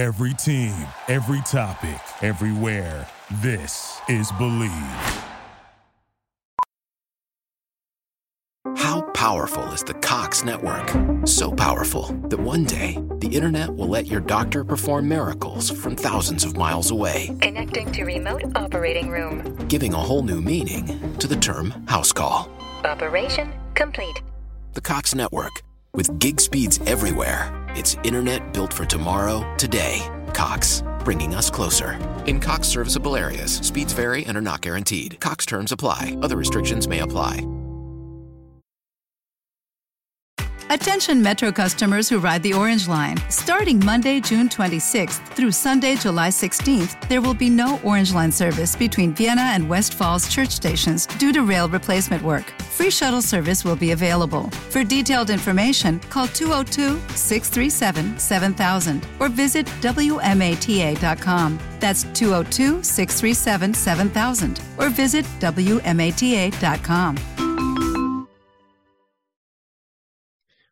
Every team, every topic, everywhere. This is Believe. How powerful is the Cox network? So powerful that one day the internet will let your doctor perform miracles from thousands of miles away, Connecting to remote operating room. giving a whole new meaning to the term house call. Operation complete. The Cox network, with gig speeds everywhere, it's internet built for tomorrow, today. Cox, bringing us closer. In Cox serviceable areas, speeds vary and are not guaranteed. Cox terms apply, other restrictions may apply. Attention Metro customers who ride the Orange Line. Starting Monday, June 26th through Sunday, July 16th, there will be no Orange Line service between Vienna and West Falls church stations due to rail replacement work. Free shuttle service will be available. For detailed information, call 202 637 7000 or visit WMATA.com. That's 202 637 7000 or visit WMATA.com.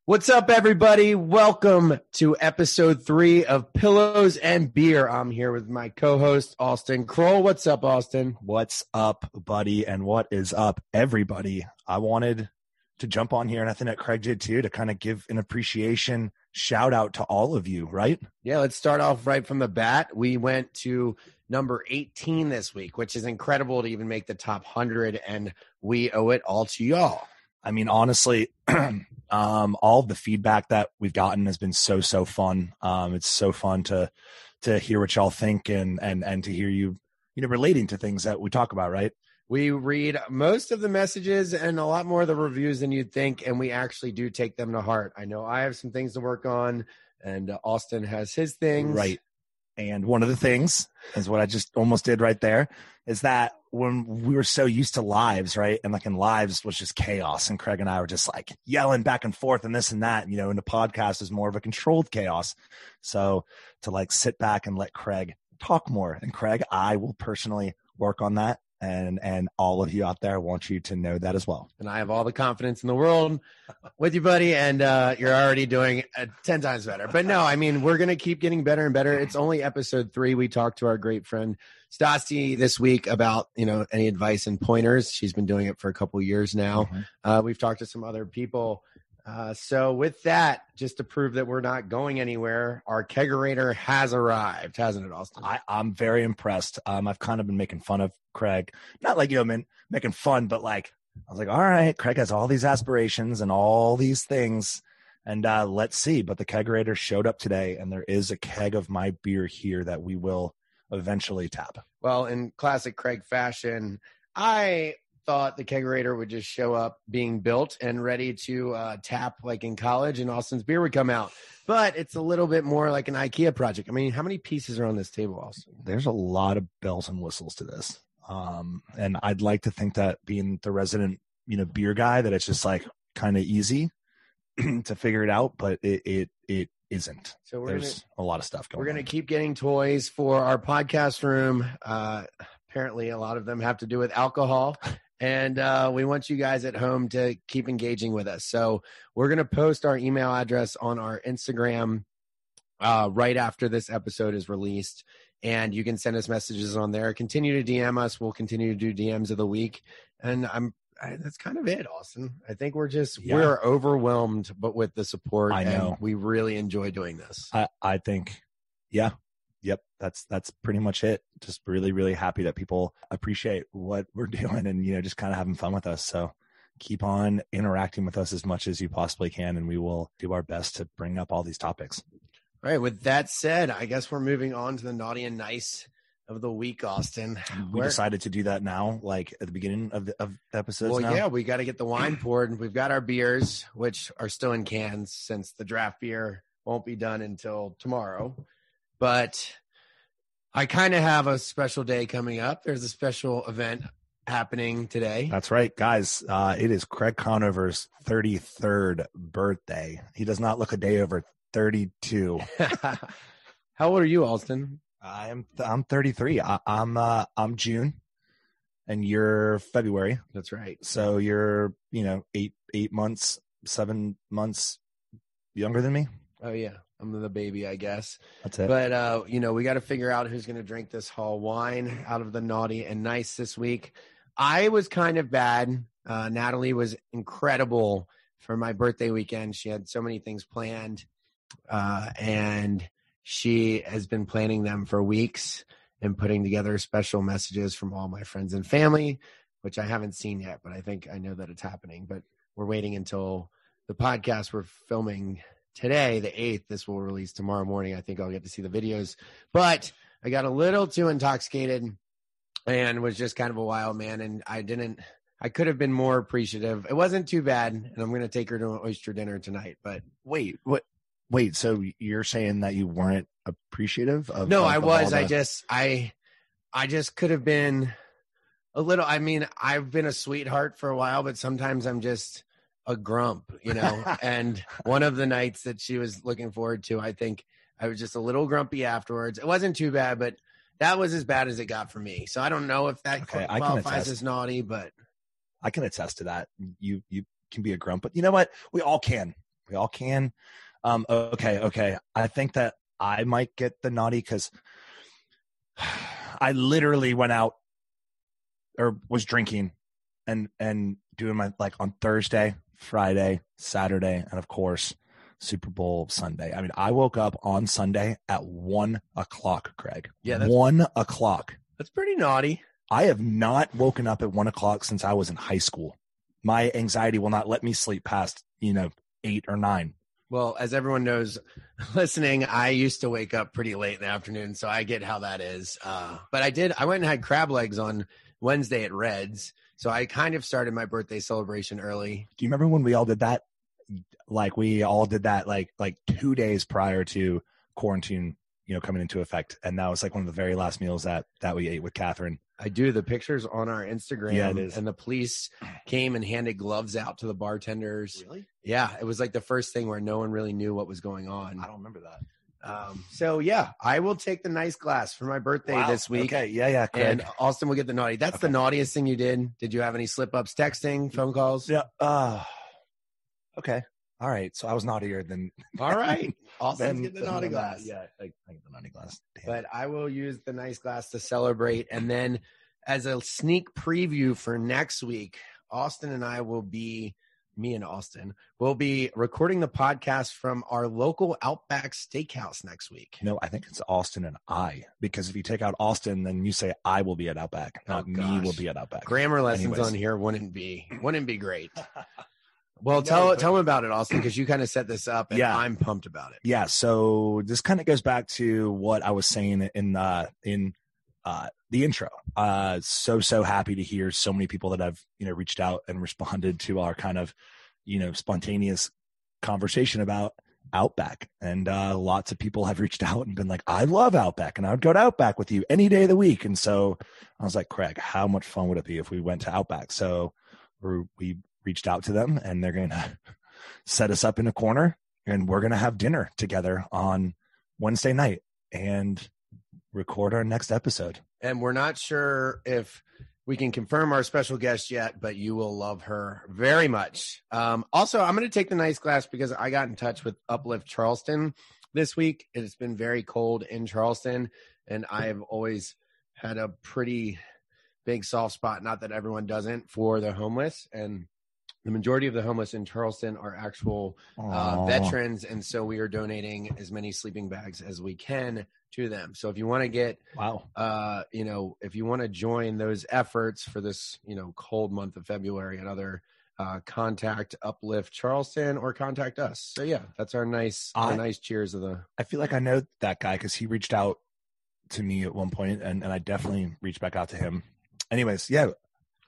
What's up, everybody? Welcome to episode three of Pillows and Beer. I'm here with my co-host Austen Kroll. What's up, Austen? What's up, buddy? And what is up, everybody? I wanted to jump on here, and I think that Craig did too, to kind of give an appreciation shout out to all of you, right? Yeah, let's start off right from the bat. We went to number 18 this week, which is incredible to even make the top 100, and we owe it all to y'all. I mean, honestly, um, all the feedback that we've gotten has been so so fun. Um, it's so fun to to hear what y'all think and and and to hear you, you know, relating to things that we talk about, right? We read most of the messages and a lot more of the reviews than you'd think, and we actually do take them to heart. I know I have some things to work on, and Austen has his things. Right. And one of the things is what I just almost did right there is that when we were so used to lives, right? And like in lives was just chaos. And Craig and I were just like yelling back and forth and this and that, you know, and the podcast is more of a controlled chaos. So to like sit back and let Craig talk more. And Craig, I will personally work on that. And and all of you out there I want you to know that as well. and I have all the confidence in the world with you, buddy. And uh, you're already doing uh, 10 times better. But no, I mean, we're going to keep getting better and better. It's only episode three. We talked to our great friend Stassi this week about, you know, any advice and pointers. She's been doing it for a couple years now. Mhm. Uh, we've talked to some other people. Uh, so with that, just to prove that we're not going anywhere, our kegerator has arrived, hasn't it, Austen? I, I'm very impressed. Um, I've kind of been making fun of Craig, not like you know, man, making fun, but like I was like, all right, Craig has all these aspirations and all these things, and uh, let's see. But the kegerator showed up today, and there is a keg of my beer here that we will eventually tap. Well, in classic Craig fashion, I thought the kegerator would just show up being built and ready to uh, tap like in college and Austen's beer would come out. But it's a little bit more like an IKEA project. I mean, how many pieces are on this table, Austen? There's a lot of bells and whistles to this, um, and I'd like to think that being the resident, you know, beer guy, that it's just like kind of easy to figure it out, but it it it isn't. So we're gonna, There's a lot of stuff going. we're going to keep getting toys for our podcast room. Uh, apparently, a lot of them have to do with alcohol. And uh, we want you guys at home to keep engaging with us. So we're going to post our email address on our Instagram uh, right after this episode is released. And you can send us messages on there. Continue to DM us. We'll continue to do DMs of the week. And I'm I, that's kind of it, Austen. I think we're just Yeah. we're overwhelmed, but with the support. I and know. we really enjoy doing this. I, I think, yeah. That's that's pretty much it. Just really, really happy that people appreciate what we're doing and you know just kind of having fun with us. So keep on interacting with us as much as you possibly can, and we will do our best to bring up all these topics. All right. With that said, I guess we're moving on to the naughty and nice of the week, Austen. We Where- decided to do that now, like at the beginning of the of episodes. well, now. yeah, we got to get the wine poured. and We've got our beers, which are still in cans since the draft beer won't be done until tomorrow. But I kind of have a special day coming up. There's a special event happening today. That's right, guys. Uh, it is Craig Conover's 33rd birthday. He does not look a day over 32. How old are you, Austen? I'm I'm 33. I, I'm uh, I'm June, and you're February. That's right. So you're you know eight eight months, seven months younger than me. Oh yeah. I'm the baby, I guess. That's it. But uh, you know, we got to figure out who's going to drink this hall wine out of the naughty and nice this week. I was kind of bad. Uh, Natalie was incredible for my birthday weekend. She had so many things planned, uh, and she has been planning them for weeks and putting together special messages from all my friends and family, which I haven't seen yet, but I think I know that it's happening. But we're waiting until the podcast we're filming today, the 8th. This will release tomorrow morning. I think I'll get to see the videos. But I got a little too intoxicated and was just kind of a wild man. And I didn't, I could have been more appreciative. It wasn't too bad. And I'm going to take her to an oyster dinner tonight. But wait, what? Wait, so you're saying that you weren't appreciative of? no, of- I was. all I just, I, I just could have been a little. I mean, I've been a sweetheart for a while, but sometimes I'm just a grump, you know. and one of the nights that she was looking forward to, I think I was just a little grumpy afterwards. It wasn't too bad, but that was as bad as it got for me. So I don't know if that Okay, qualifies as naughty, but I can attest to that. You you can be a grump, but you know what? We all can. We all can. Um, okay, okay. I think that I might get the naughty because I literally went out or was drinking and and doing my like on Thursday, Friday, Saturday, and of course Super Bowl Sunday. I mean, I woke up on Sunday at one o'clock, Craig. Yeah, that's- one o'clock. that's pretty naughty. I have not woken up at one o'clock since I was in high school. My anxiety will not let me sleep past, you know, eight or nine. Well, as everyone knows, listening, I used to wake up pretty late in the afternoon, so I get how that is. Uh, but I did. I went and had crab legs on Wednesday at Reds, so I kind of started my birthday celebration early. Do you remember when we all did that? Like we all did that like like two days prior to quarantine, you know, coming into effect. And that was like one of the very last meals that that we ate with Catherine. I do the pictures on our Instagram, Yeah, it is. and the police came and handed gloves out to the bartenders. Really? Yeah, it was like the first thing where no one really knew what was going on. I don't remember that. Um, so yeah, I will take the nice glass for my birthday Wow. this week. Okay, yeah, yeah. Craig. And Austen will get the naughty. That's the naughtiest thing you did. Did you have any slip ups, texting, phone calls? yeah. Uh, okay. All right. So I was naughtier than All right. Austen get the naughty glass. Yeah, I, I get the naughty glass. Damn. But I will use the nice glass to celebrate. And then as a sneak preview for next week, Austen and I will be me and Austen will be recording the podcast from our local Outback Steakhouse next week. No, I think it's Austen and I. Because if you take out Austen, then you say I will be at Outback, not Oh, me will be at Outback. Grammar lessons Anyways. on here wouldn't be wouldn't be great. Well, tell tell them about it, Austen, because you kind of set this up, and Yeah. I'm pumped about it. yeah so this kind of goes back to what i was saying in uh in uh the intro. Uh so so happy to hear so many people that have you know reached out and responded to our kind of you know spontaneous conversation about outback. And uh lots of people have reached out and been like i love outback and i would go to outback with you any day of the week. And so i was like craig how much fun would it be if we went to outback? So we reached out to them and they're gonna set us up in a corner and we're going to have dinner together on Wednesday night. And record our next episode. And we're not sure if we can confirm our special guest yet, but you will love her very much. Um, also, I'm going to take the nice glass because I got in touch with Uplift Charleston this week. It's been very cold in Charleston, and I have always had a pretty big soft spot. Not that everyone doesn't for the homeless, and the majority of the homeless in Charleston are actual uh, veterans, and so we are donating as many sleeping bags as we can to them. So if you want to get Wow. uh, you know, if you want to join those efforts for this, you know, cold month of February and other, uh, contact Uplift Charleston or contact us. So yeah, that's our nice, our I- nice cheers of the. I feel like I know that guy because he reached out to me at one point and, and I definitely reached back out to him. Anyways, yeah,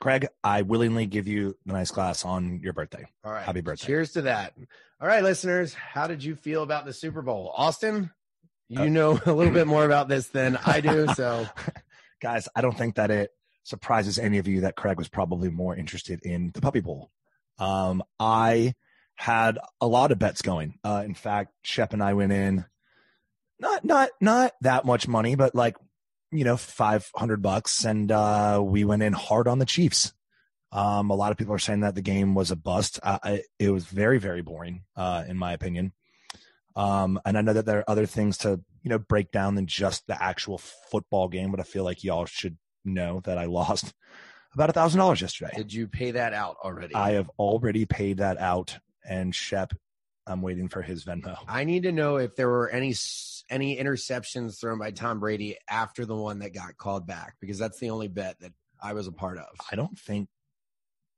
Craig, I willingly give you the nice glass on your birthday. All right, Happy birthday. Cheers to that. All right, listeners, how did you feel about the Super Bowl, Austen? You know a little bit more about this than I do, so Guys, I don't think that it surprises any of you that Craig was probably more interested in the Puppy Bowl. Um, I had a lot of bets going. Uh, in fact, Shep and I went in not not not that much money, but like you know five hundred bucks, and uh, we went in hard on the Chiefs. Um, a lot of people are saying that the game was a bust. Uh, I, it was very very boring, uh, in my opinion. Um, and I know that there are other things to, you know, break down than just the actual football game, but I feel like y'all should know that I lost about a thousand dollars yesterday. Did you pay that out already? I have already paid that out, and Shep, I'm waiting for his Venmo. I need to know if there were any any interceptions thrown by Tom Brady after the one that got called back because that's the only bet that I was a part of. I don't think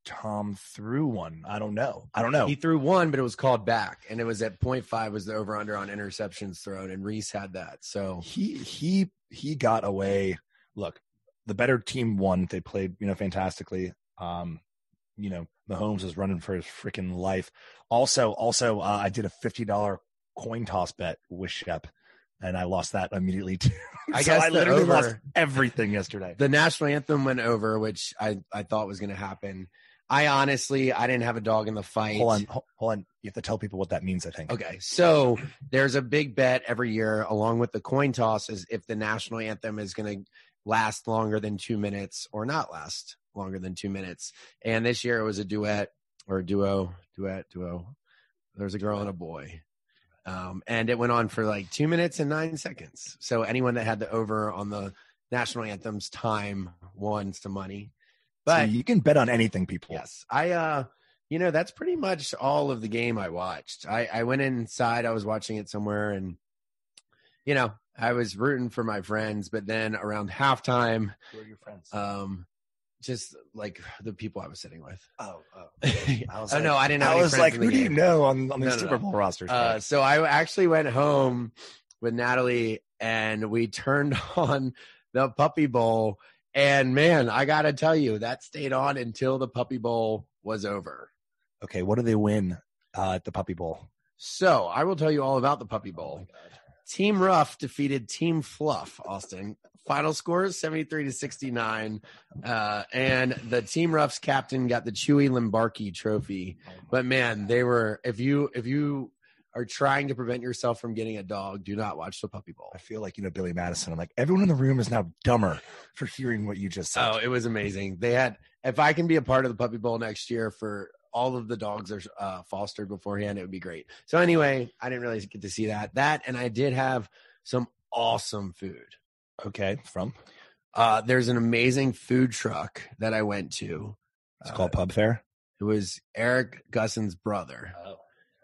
Tom threw one. I don't know. I don't know. He threw one, but it was called back, and it was at five was the over under on interceptions thrown, and Reese had that. So he he he got away. Look, the better team won. They played, you know, fantastically. Um, you know, Mahomes is running for his freaking life. Also, also, uh, I did a fifty dollar coin toss bet with Shep, and I lost that immediately too. I So guess I literally over- lost everything yesterday. the national anthem went over, which I I thought was going to happen. I honestly I didn't have a dog in the fight. Hold on, hold on. You have to tell people what that means. I think. Okay, so there's a big bet every year, along with the coin toss, is if the national anthem is going to last longer than two minutes or not last longer than two minutes. And this year it was a duet or a duo, duet, duo. There's a girl and a boy. Um, and it went on for like two minutes and nine seconds. So anyone that had the over on the national anthem's time won some money. But But you can bet on anything, people. Yes. I uh you know, that's pretty much all of the game I watched. I, I went inside, I was watching it somewhere and you know, I was rooting for my friends, but then around halftime, Who are your friends? um just like the people I was sitting with. oh, oh. I oh was no, I didn't have I was like, who do you know on, on these No, no, Super no. Bowl rosters? Uh, so I actually went home with Natalie and we turned on the Puppy Bowl. And man, I got to tell you, that stayed on until the Puppy Bowl was over. okay, what do they win uh, at the Puppy Bowl? So I will tell you all about the Puppy Bowl. Team Rough defeated Team Fluff, Austen. Final score is 73 to 69. Uh, and the Team Rough's captain got the Chewy Lombarky trophy. But man, they were, if you, if you are trying to prevent yourself from getting a dog, do not watch the Puppy Bowl. I feel like you know Billy Madison. I'm like everyone in the room is now dumber for hearing what you just said. Oh, it was amazing. They had, if I can be a part of the Puppy Bowl next year for all of the dogs are uh, fostered beforehand, it would be great. So anyway, I didn't really get to see that. That and I did have some awesome food. okay, from Uh, there's an amazing food truck that I went to. it's Uh, called Pub Fair. It was Eric Gusson's brother, Oh,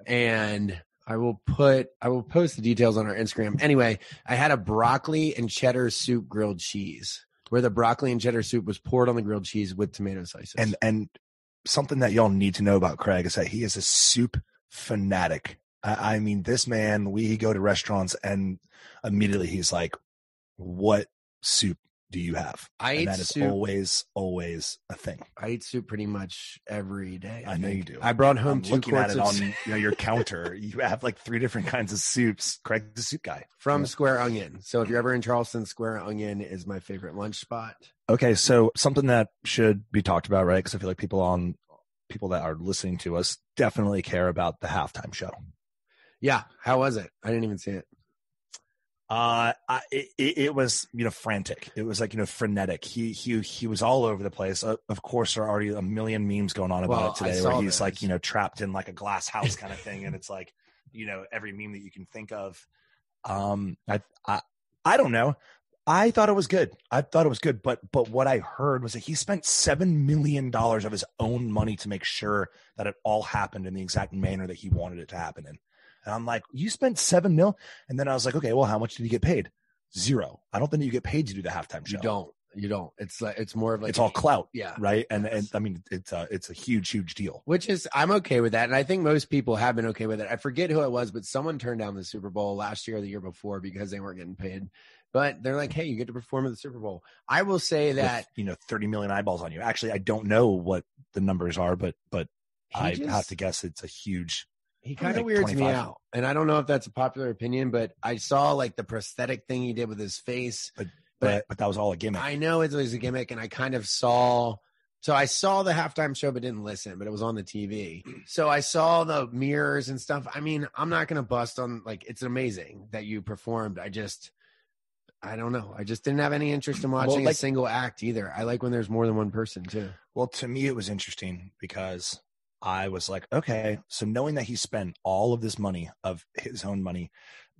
and I will put I will post the details on our Instagram. Anyway, I had a broccoli and cheddar soup grilled cheese, where the broccoli and cheddar soup was poured on the grilled cheese with tomato slices. and and something that y'all need to know about Craig is that he is a soup fanatic. I, I mean, this man. We go to restaurants and immediately he's like, "What soup do you have?" I and eat that is soup. always always a thing. I eat soup pretty much every day. I know you do. I brought home I'm two looking at quarts it of on you know, your counter. You have like three different kinds of soups. Craig's the soup guy. from Yeah. Square Onion. So if you're ever in Charleston, Square Onion is my favorite lunch spot. Okay, so something that should be talked about, right? Because I feel like people on people that are listening to us definitely care about the halftime show. Yeah, how was it? I didn't even see it. Uh, I, it, it was you know frantic. It was like you know frenetic. He he he was all over the place. Uh, of course, there are already a million memes going on about Well, it today, where he's like you know trapped in like a glass house kind of thing, and it's like you know every meme that you can think of. Um, I I I don't know. I thought it was good. I thought it was good, but but what I heard was that he spent seven million dollars of his own money to make sure that it all happened in the exact manner that he wanted it to happen in. And I'm like, you spent seven mil, and then I was like, okay, well, how much did you get paid? Zero. I don't think you get paid to do the halftime show. You don't. You don't. It's like it's more of like it's all clout, Yeah. right? And and I mean, it's a it's a huge huge deal. Which is I'm okay with that. And I think most people have been okay with it. I forget who it was, but someone turned down the Super Bowl last year or the year before because they weren't getting paid. But they're like, hey, you get to perform at the Super Bowl. I will say that With, you know, 30 million eyeballs on you. Actually, I don't know what the numbers are, but but I just- have to guess it's a huge. He kind of like weirds me out. And I don't know if that's a popular opinion, but I saw like the prosthetic thing he did with his face. But But- but that was all a gimmick. I know it was a gimmick, and I kind of saw. So I saw the halftime show, but didn't listen. But it was on the TV, so I saw the mirrors and stuff. I mean, I'm not gonna bust on like it's amazing that you performed. I just, I don't know. I just didn't have any interest in Well, watching like- a single act either. I like when there's more than one person too. Well, to me, it was interesting because I was like, okay, so knowing that he spent all of this money of his own money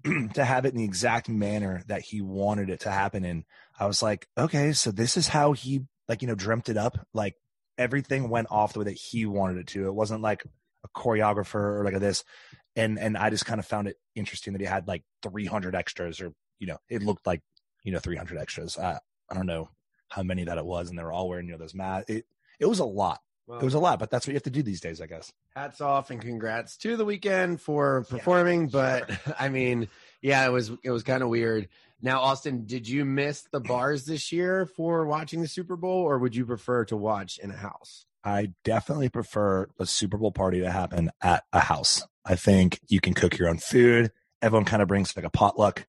to have it in the exact manner that he wanted it to happen in, I was like, okay, so this is how he like, you know, dreamt it up. Like everything went off the way that he wanted it to. It wasn't like a choreographer or like a this. And and I just kind of found it interesting that he had like 300 extras or, you know, it looked like, you know, 300 extras. I, I don't know how many that it was. And they were all wearing, you know, those masks. It, it was a lot. Well, It was a lot, but that's what you have to do these days, I guess. hats off and congrats to the Weeknd for performing. but I mean, yeah, it was it was kind of weird. Now, Austin, did you miss the bars this year for watching the Super Bowl, or would you prefer to watch in a house? I definitely prefer a Super Bowl party to happen at a house. I think you can cook your own food. Everyone kind of brings like a potluck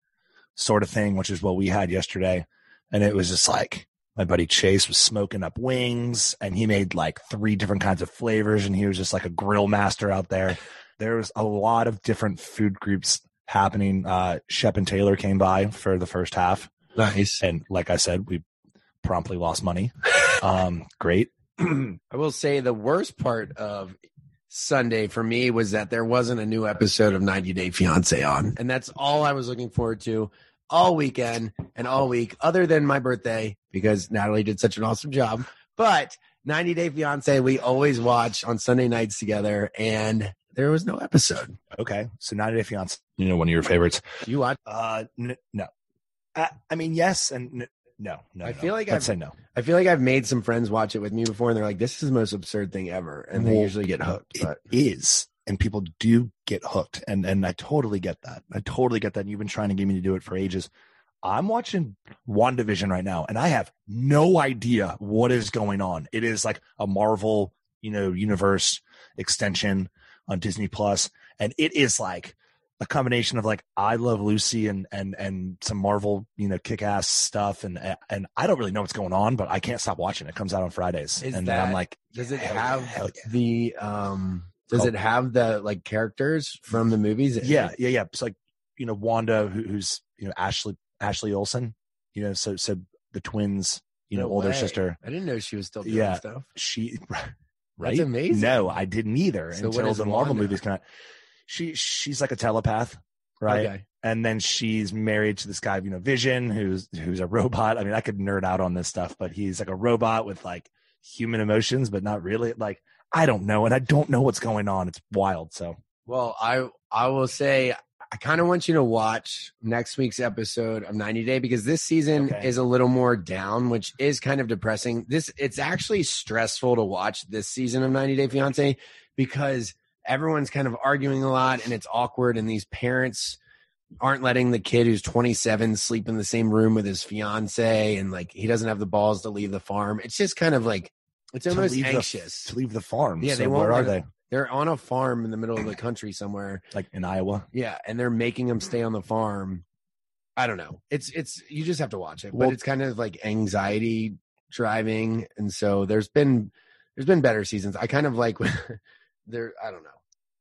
sort of thing, which is what we had yesterday. And it was just like my buddy Chase was smoking up wings and he made like three different kinds of flavors and he was just like a grill master out there. There was a lot of different food groups happening. Uh, Shep and Taylor came by for the first half. Nice. And like I said, we promptly lost money. Um, great. I will say the worst part of Sunday for me was that there wasn't a new episode of 90 Day Fiance on. And that's all I was looking forward to all weekend and all week, other than my birthday, because Natalie did such an awesome job. But 90 Day Fiance, we always watch on Sunday nights together, and there was no episode. Okay. So 90 Day Fiance, you know, one of your favorites. You watch? Uh, n- no. I, I mean, yes and n- no. No. I no. feel like I'd I've- say no. I feel like I've made some friends watch it with me before, and they're like, "This is the most absurd thing ever," and they usually get hooked. It But is, and people do get hooked, and and I totally get that. I totally get that. And you've been trying to get me to do it for ages. I'm watching WandaVision right now, and I have no idea what is going on. It is like a Marvel, you know, universe extension on Disney Plus, and it is like a combination of like I Love Lucy and and and some Marvel, you know, kick ass stuff, and and I don't really know what's going on, but I can't stop watching. It comes out on Fridays, Is and that- I'm like, does it have yeah. the um? Does it have the like characters from the movies? yeah, yeah, yeah. It's like you know Wanda, who, who's you know Ashley Ashley Olsen, you know, so so the twins, you know, older way. sister. I didn't know she was still doing Yeah. stuff. She, right? That's amazing. No, I didn't either So what until the Marvel Wanda? movies come out. She she's like a telepath, right? Okay. And then she's married to this guy, you know, Vision, who's who's a robot. I mean, I could nerd out on this stuff, but he's like a robot with like human emotions, but not really. Like I don't know, and I don't know what's going on. It's wild. So Well, I I will say I kind of want you to watch next week's episode of 90 Day because this season Okay. is a little more down, which is kind of depressing. This it's actually stressful to watch this season of 90 Day Fiance because everyone's kind of arguing a lot and it's awkward and these parents aren't letting the kid who's 27 sleep in the same room with his fiance and like he doesn't have the balls to leave the farm. It's just kind of like it's to almost the- anxious. to leave the farm. Yeah, So they won't Where are they? They're on a farm in the middle of the country somewhere. Like in Iowa? Yeah, and they're making them stay on the farm. I don't know. It's it's you just have to watch it, Well- but it's kind of like anxiety driving, and so there's been there's been better seasons. I kind of like there. I don't know.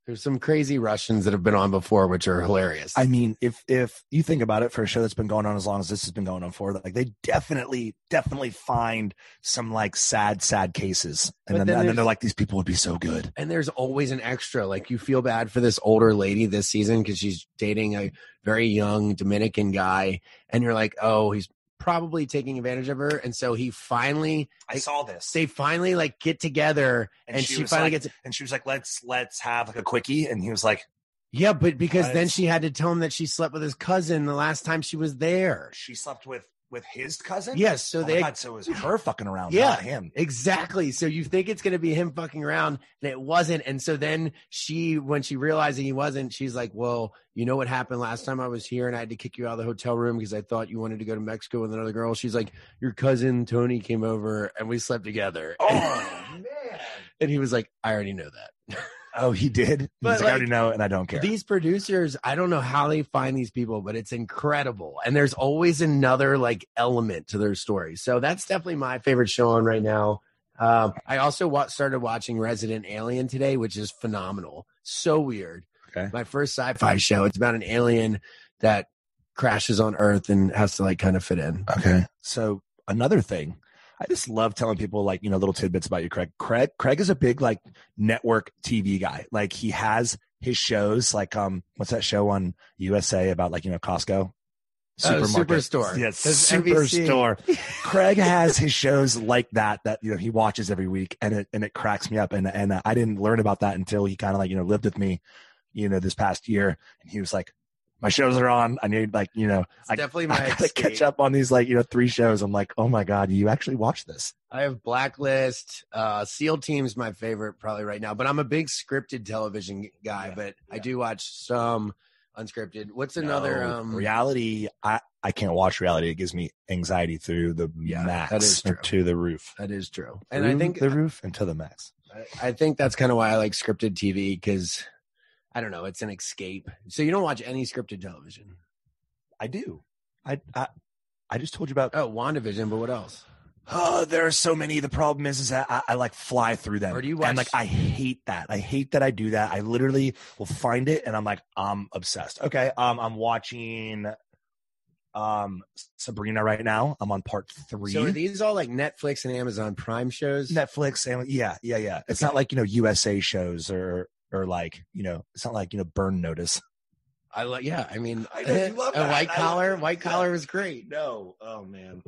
There's some crazy Russians that have been on before, which are hilarious. I mean, if if you think about it, for a show that's been going on as long as this has been going on for, like they definitely definitely find some like sad sad cases, and then, then and then they're like, these people would be so good. and there's always an extra. Like you feel bad for this older lady this season because she's dating a very young Dominican guy, and you're like, oh, he's probably taking advantage of her, and so he finally I saw this, they finally like get together and, And she, she finally like- gets and she was like, let's let's have like a quickie, and he was like, yeah but because then she had to tell him that she slept with his cousin the last time she was there. She slept with with his cousin. yes so oh they God, so it was her fucking around, Yeah. not him. exactly so you think it's going to be him fucking around and it wasn't and so then she when she realized that he wasn't she's like well you know what happened last time i was here and i had to kick you out of the hotel room because i thought you wanted to go to mexico with another girl she's like your cousin tony came over and we slept together Oh man. and he was like i already know that Oh, he did. But, He's like, I like, already know, and I don't care. These producers, I don't know how they find these people, but it's incredible. And there's always another like element to their story. So that's definitely my favorite show on right now. Um, I also wa- started watching Resident Alien today, which is phenomenal. So weird. Okay. My first sci-fi show. It's about an alien that crashes on Earth and has to like kind of fit in. Okay. So another thing, I just love telling people like, you know, little tidbits about you, Craig. Craig, Craig is a big like network TV guy. Like he has his shows like, um, what's that show on USA about like, you know, Costco? Oh, Superstore. Yes. NBC. Superstore. Craig has his shows like that, that, you know, he watches every week and it, and it cracks me up. And, and uh, I didn't learn about that until he kind of like, you know, lived with me, you know, this past year. And he was like, my shows are on. I need like, you know, It's I, definitely my I gotta escape. catch up on these like, you know, three shows. I'm like, oh my God, you actually watch this. I have Blacklist. Uh, SEAL Team's my favorite probably right now, but I'm a big scripted television guy. Yeah, but I do watch some unscripted. What's another? No, um, reality. I, I can't watch reality. It gives me anxiety through the Yeah, max that is true. to the roof. That is true, and I think the roof and to the max. I- I think that's kind of why I like scripted TV because I don't know, it's an escape. So you don't watch any scripted television? I do. I, I, I just told you about. Oh, WandaVision, but what else? Oh, there are so many. The problem is, is that I, I like fly through them. Or do you watch- and like, I hate that. I hate that I do that. I literally will find it and I'm like, I'm obsessed. Okay. Um, I'm watching, um, Sabrina right now. I'm on part three. So are these all like Netflix and Amazon Prime shows? Netflix and yeah, yeah, yeah. It's not like you know USA shows or or like you know it's not like you know Burn Notice. I like. Yeah, I mean, I know, you love a that. white collar. love- White yeah. collar was great. No, oh man.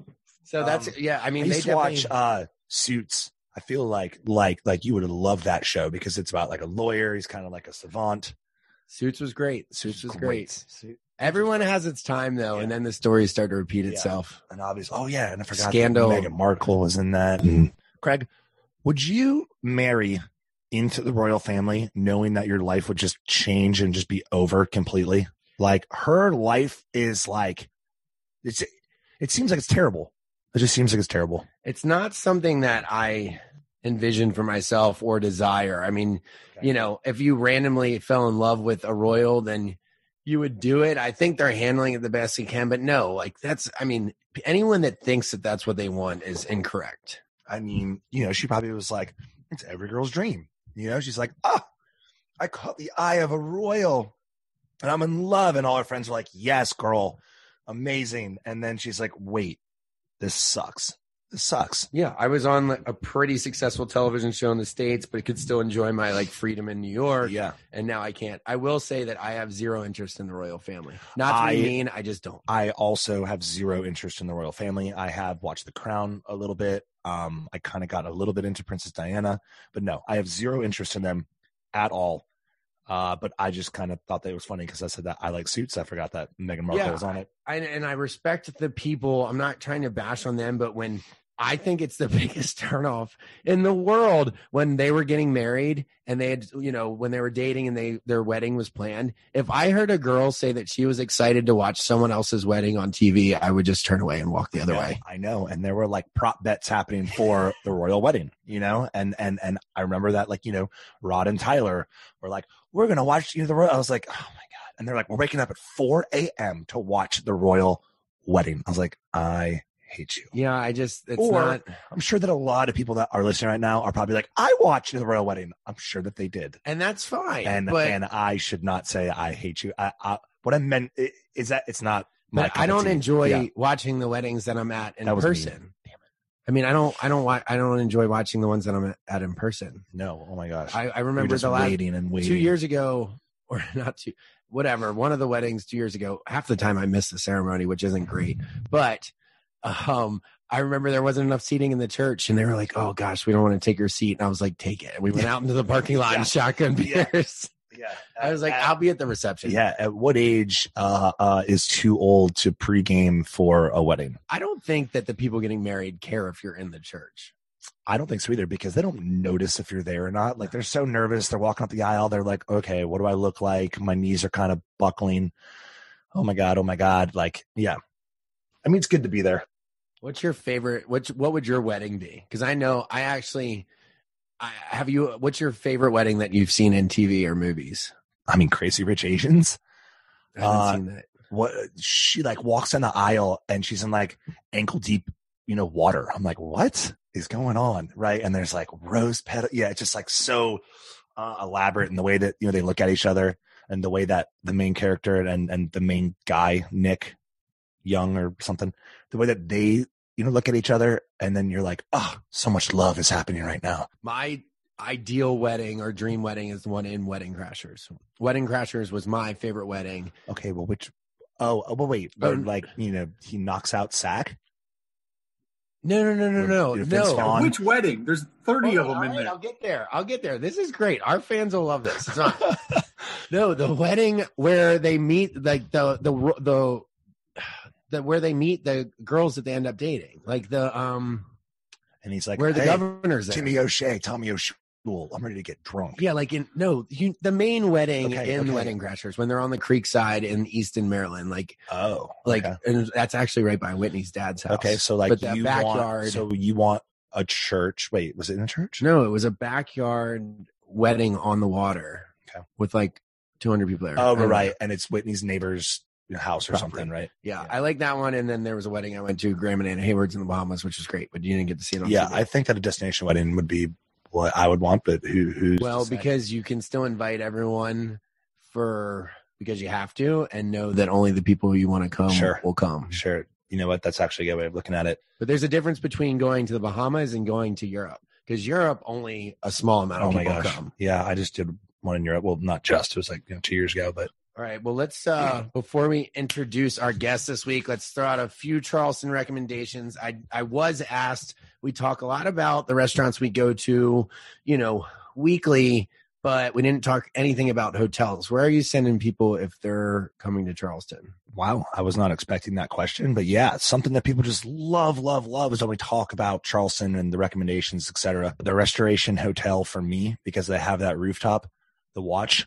So that's Um, yeah. I I mean, used they to watch uh Suits. I feel like like like you would have loved that show because it's about like a lawyer. He's kind of like a savant. Suits was great. Suits was great. Suit- Everyone has its time though, Yeah. and then the stories start to repeat Yeah. itself. And obviously, oh yeah, and I forgot Scandal. That Meghan Markle was in that. And Craig, would you marry into the royal family knowing that your life would just change and just be over completely? Like her life is like it's it seems like it's terrible. It just seems like it's terrible. It's not something that I envision for myself or desire. I mean, you know, if you randomly fell in love with a royal, then you would do it. I think they're handling it the best they can, but no, like that's, I mean, anyone that thinks that that's what they want is incorrect. I mean, you know, she probably was like, it's every girl's dream. You know, she's like, ah, I caught the eye of a royal and I'm in love. And all her friends are like, yes, girl, amazing. And then she's like, wait, this sucks. This sucks. Yeah, I was on like, a pretty successful television show in the States, but could still enjoy my like freedom in New York. Yeah. And now I can't. I will say that I have zero interest in the royal family. Not to be I- mean, I just don't. I also have zero interest in the royal family. I have watched The Crown a little bit. Um, I kind of got a little bit into Princess Diana, but no, I have zero interest in them at all. Uh, but I just kind of thought that it was funny because I said that I like suits. I forgot that Meghan Markle Yeah, was on it. I, and I respect the people. I'm not trying to bash on them, but when I think it's the biggest turnoff in the world when they were getting married and they had, you know, when they were dating and they their wedding was planned. If I heard a girl say that she was excited to watch someone else's wedding on TV, I would just turn away and walk the other way. I know, and there were like prop bets happening for the royal wedding, you know, and and and I remember that like you know Rod and Tyler were like, we're gonna watch you know, the royal. I was like, oh my god, and they're like, we're waking up at four a.m. to watch the royal wedding. I was like, I hate you. Yeah, I just it's Or- not. I'm sure that a lot of people that are listening right now are probably like, I watched the royal wedding. I'm sure that they did, And that's fine. and but and I should not say I hate you. I, I what I meant is that it's not. but I don't enjoy Yeah. watching the weddings that I'm at in That was mean. person. I mean, I don't, I don't, wa- I don't enjoy watching the ones that I'm at in person. No, oh my gosh. I, I remember the last waiting and waiting. two years ago, or not two, whatever. One of the weddings two years ago. Half the time I missed the ceremony, which isn't great. But um, I remember there wasn't enough seating in the church, and they were like, "Oh gosh, we don't want to take your seat." And I was like, "Take it." And we went out into the parking lot Yeah. and shotgun Yeah. beers. Yeah, I was like, At- "I'll be at the reception." yeah. At what age uh, uh, is too old to pregame for a wedding? I don't think that the people getting married care if you're in the church. I don't think so either because they don't notice if you're there or not. Like they're so nervous. They're walking up the aisle. They're like, okay, what do I look like? My knees are kind of buckling. Oh my God. Oh my God. Like, yeah. I mean, it's good to be there. What's your favorite? What what would your wedding be? Because I know I actually, I have you. What's your favorite wedding that you've seen in TV or movies? I mean, crazy rich Asians. I haven't Uh, seen that. What she like walks in the aisle and she's in like ankle deep, you know, water. I'm like, what is going on? Right. And there's like rose petal. Yeah. It's just like so uh, elaborate in the way that, you know, they look at each other and the way that the main character and, and the main guy, Nick Young or something, the way that they you know, look at each other and then you're like, oh, so much love is happening right now. My ideal wedding or dream wedding is the one in Wedding Crashers. Wedding Crashers was my favorite wedding. Okay, well, which? Oh, oh, but wait, but Oh. like you know, he knocks out Sack. No, no, no, no, no, Your no. Vaughn. Which wedding? There's 30 Hold of on, them in there. I'll get there. I'll get there. This is great. Our fans will love this. It's not, no, the wedding where they meet, like the the the the where they meet the girls that they end up dating, like the um And he's like, where the hey, governor's there. Timmy O'Shea, Tommy O'Shea. I'm ready to get drunk. Yeah, like in no, you, the main wedding Okay, in okay. Wedding Crashers when they're on the creek side in Easton, Maryland. Like, Oh, like, okay. and that's actually right by Whitney's dad's house. okay. So like but the you backyard. want, so you want a church? Wait, was it in a church? no, it was a backyard wedding on the water. Okay. with like 200 people there. Oh, right. know. And it's Whitney's neighbor's house or Property. something, right? Yeah, Yeah. I like that one. And then there was a wedding I went to, Graham and Anna Hayward's in the Bahamas, which was great, but you didn't get to see it on Yeah, TV. I think that a destination wedding would be what I would want, but who who's well, because you can still invite everyone for because you have to, and know that only the people you want to come Sure. will come. sure, you know what? That's actually a good way of looking at it. But there's a difference between going to the Bahamas and going to Europe because Europe only a small amount of Oh my people gosh, come. yeah, I just did one in Europe. Well, not just; it was like you know two years ago, but All right. Well, let's uh before we introduce our guest this week, let's throw out a few Charleston recommendations. I I was asked. We talk a lot about the restaurants we go to, you know, weekly, but we didn't talk anything about hotels. Where are you sending people if they're coming to Charleston? Wow, I was not expecting that question, but yeah, something that people just love, love, love is when we talk about Charleston and the recommendations, etc. The Restoration Hotel for me because they have that rooftop, the watch,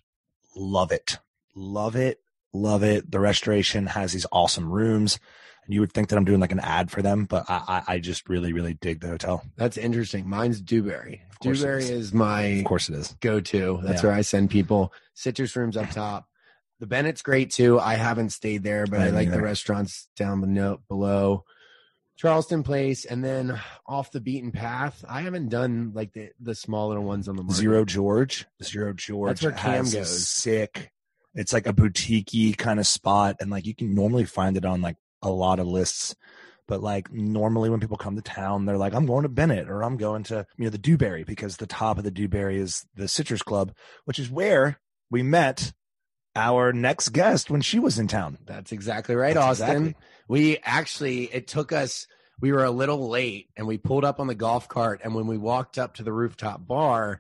love it, love it, love it. The Restoration has these awesome rooms, and you would think that I'm doing like an ad for them, but I, I, I just really, really dig the hotel. That's interesting. Mine's Dewberry. Of course it Dewberry is. is my Of course, it is. go to. That's Yeah. where I send people. Citrus rooms up top. The Bennett's great too. I haven't stayed there, but I I, like the restaurants down below, below. Charleston Place, and then off the beaten path. I haven't done like the the small little ones on the market. Zero George. Zero George. That's where Cam goes. Sick. It's like a boutique kind of spot, and like you can normally find it on like a lot of lists. But like normally when people come to town, they're like, "I'm going to Bennett" or "I'm going to you know the Dewberry" because the top of the Dewberry is the Citrus Club, which is where we met our next guest when she was in town. That's exactly right, That's Austen. exactly. We actually it took us. We were a little late, and we pulled up on the golf cart. And when we walked up to the rooftop bar,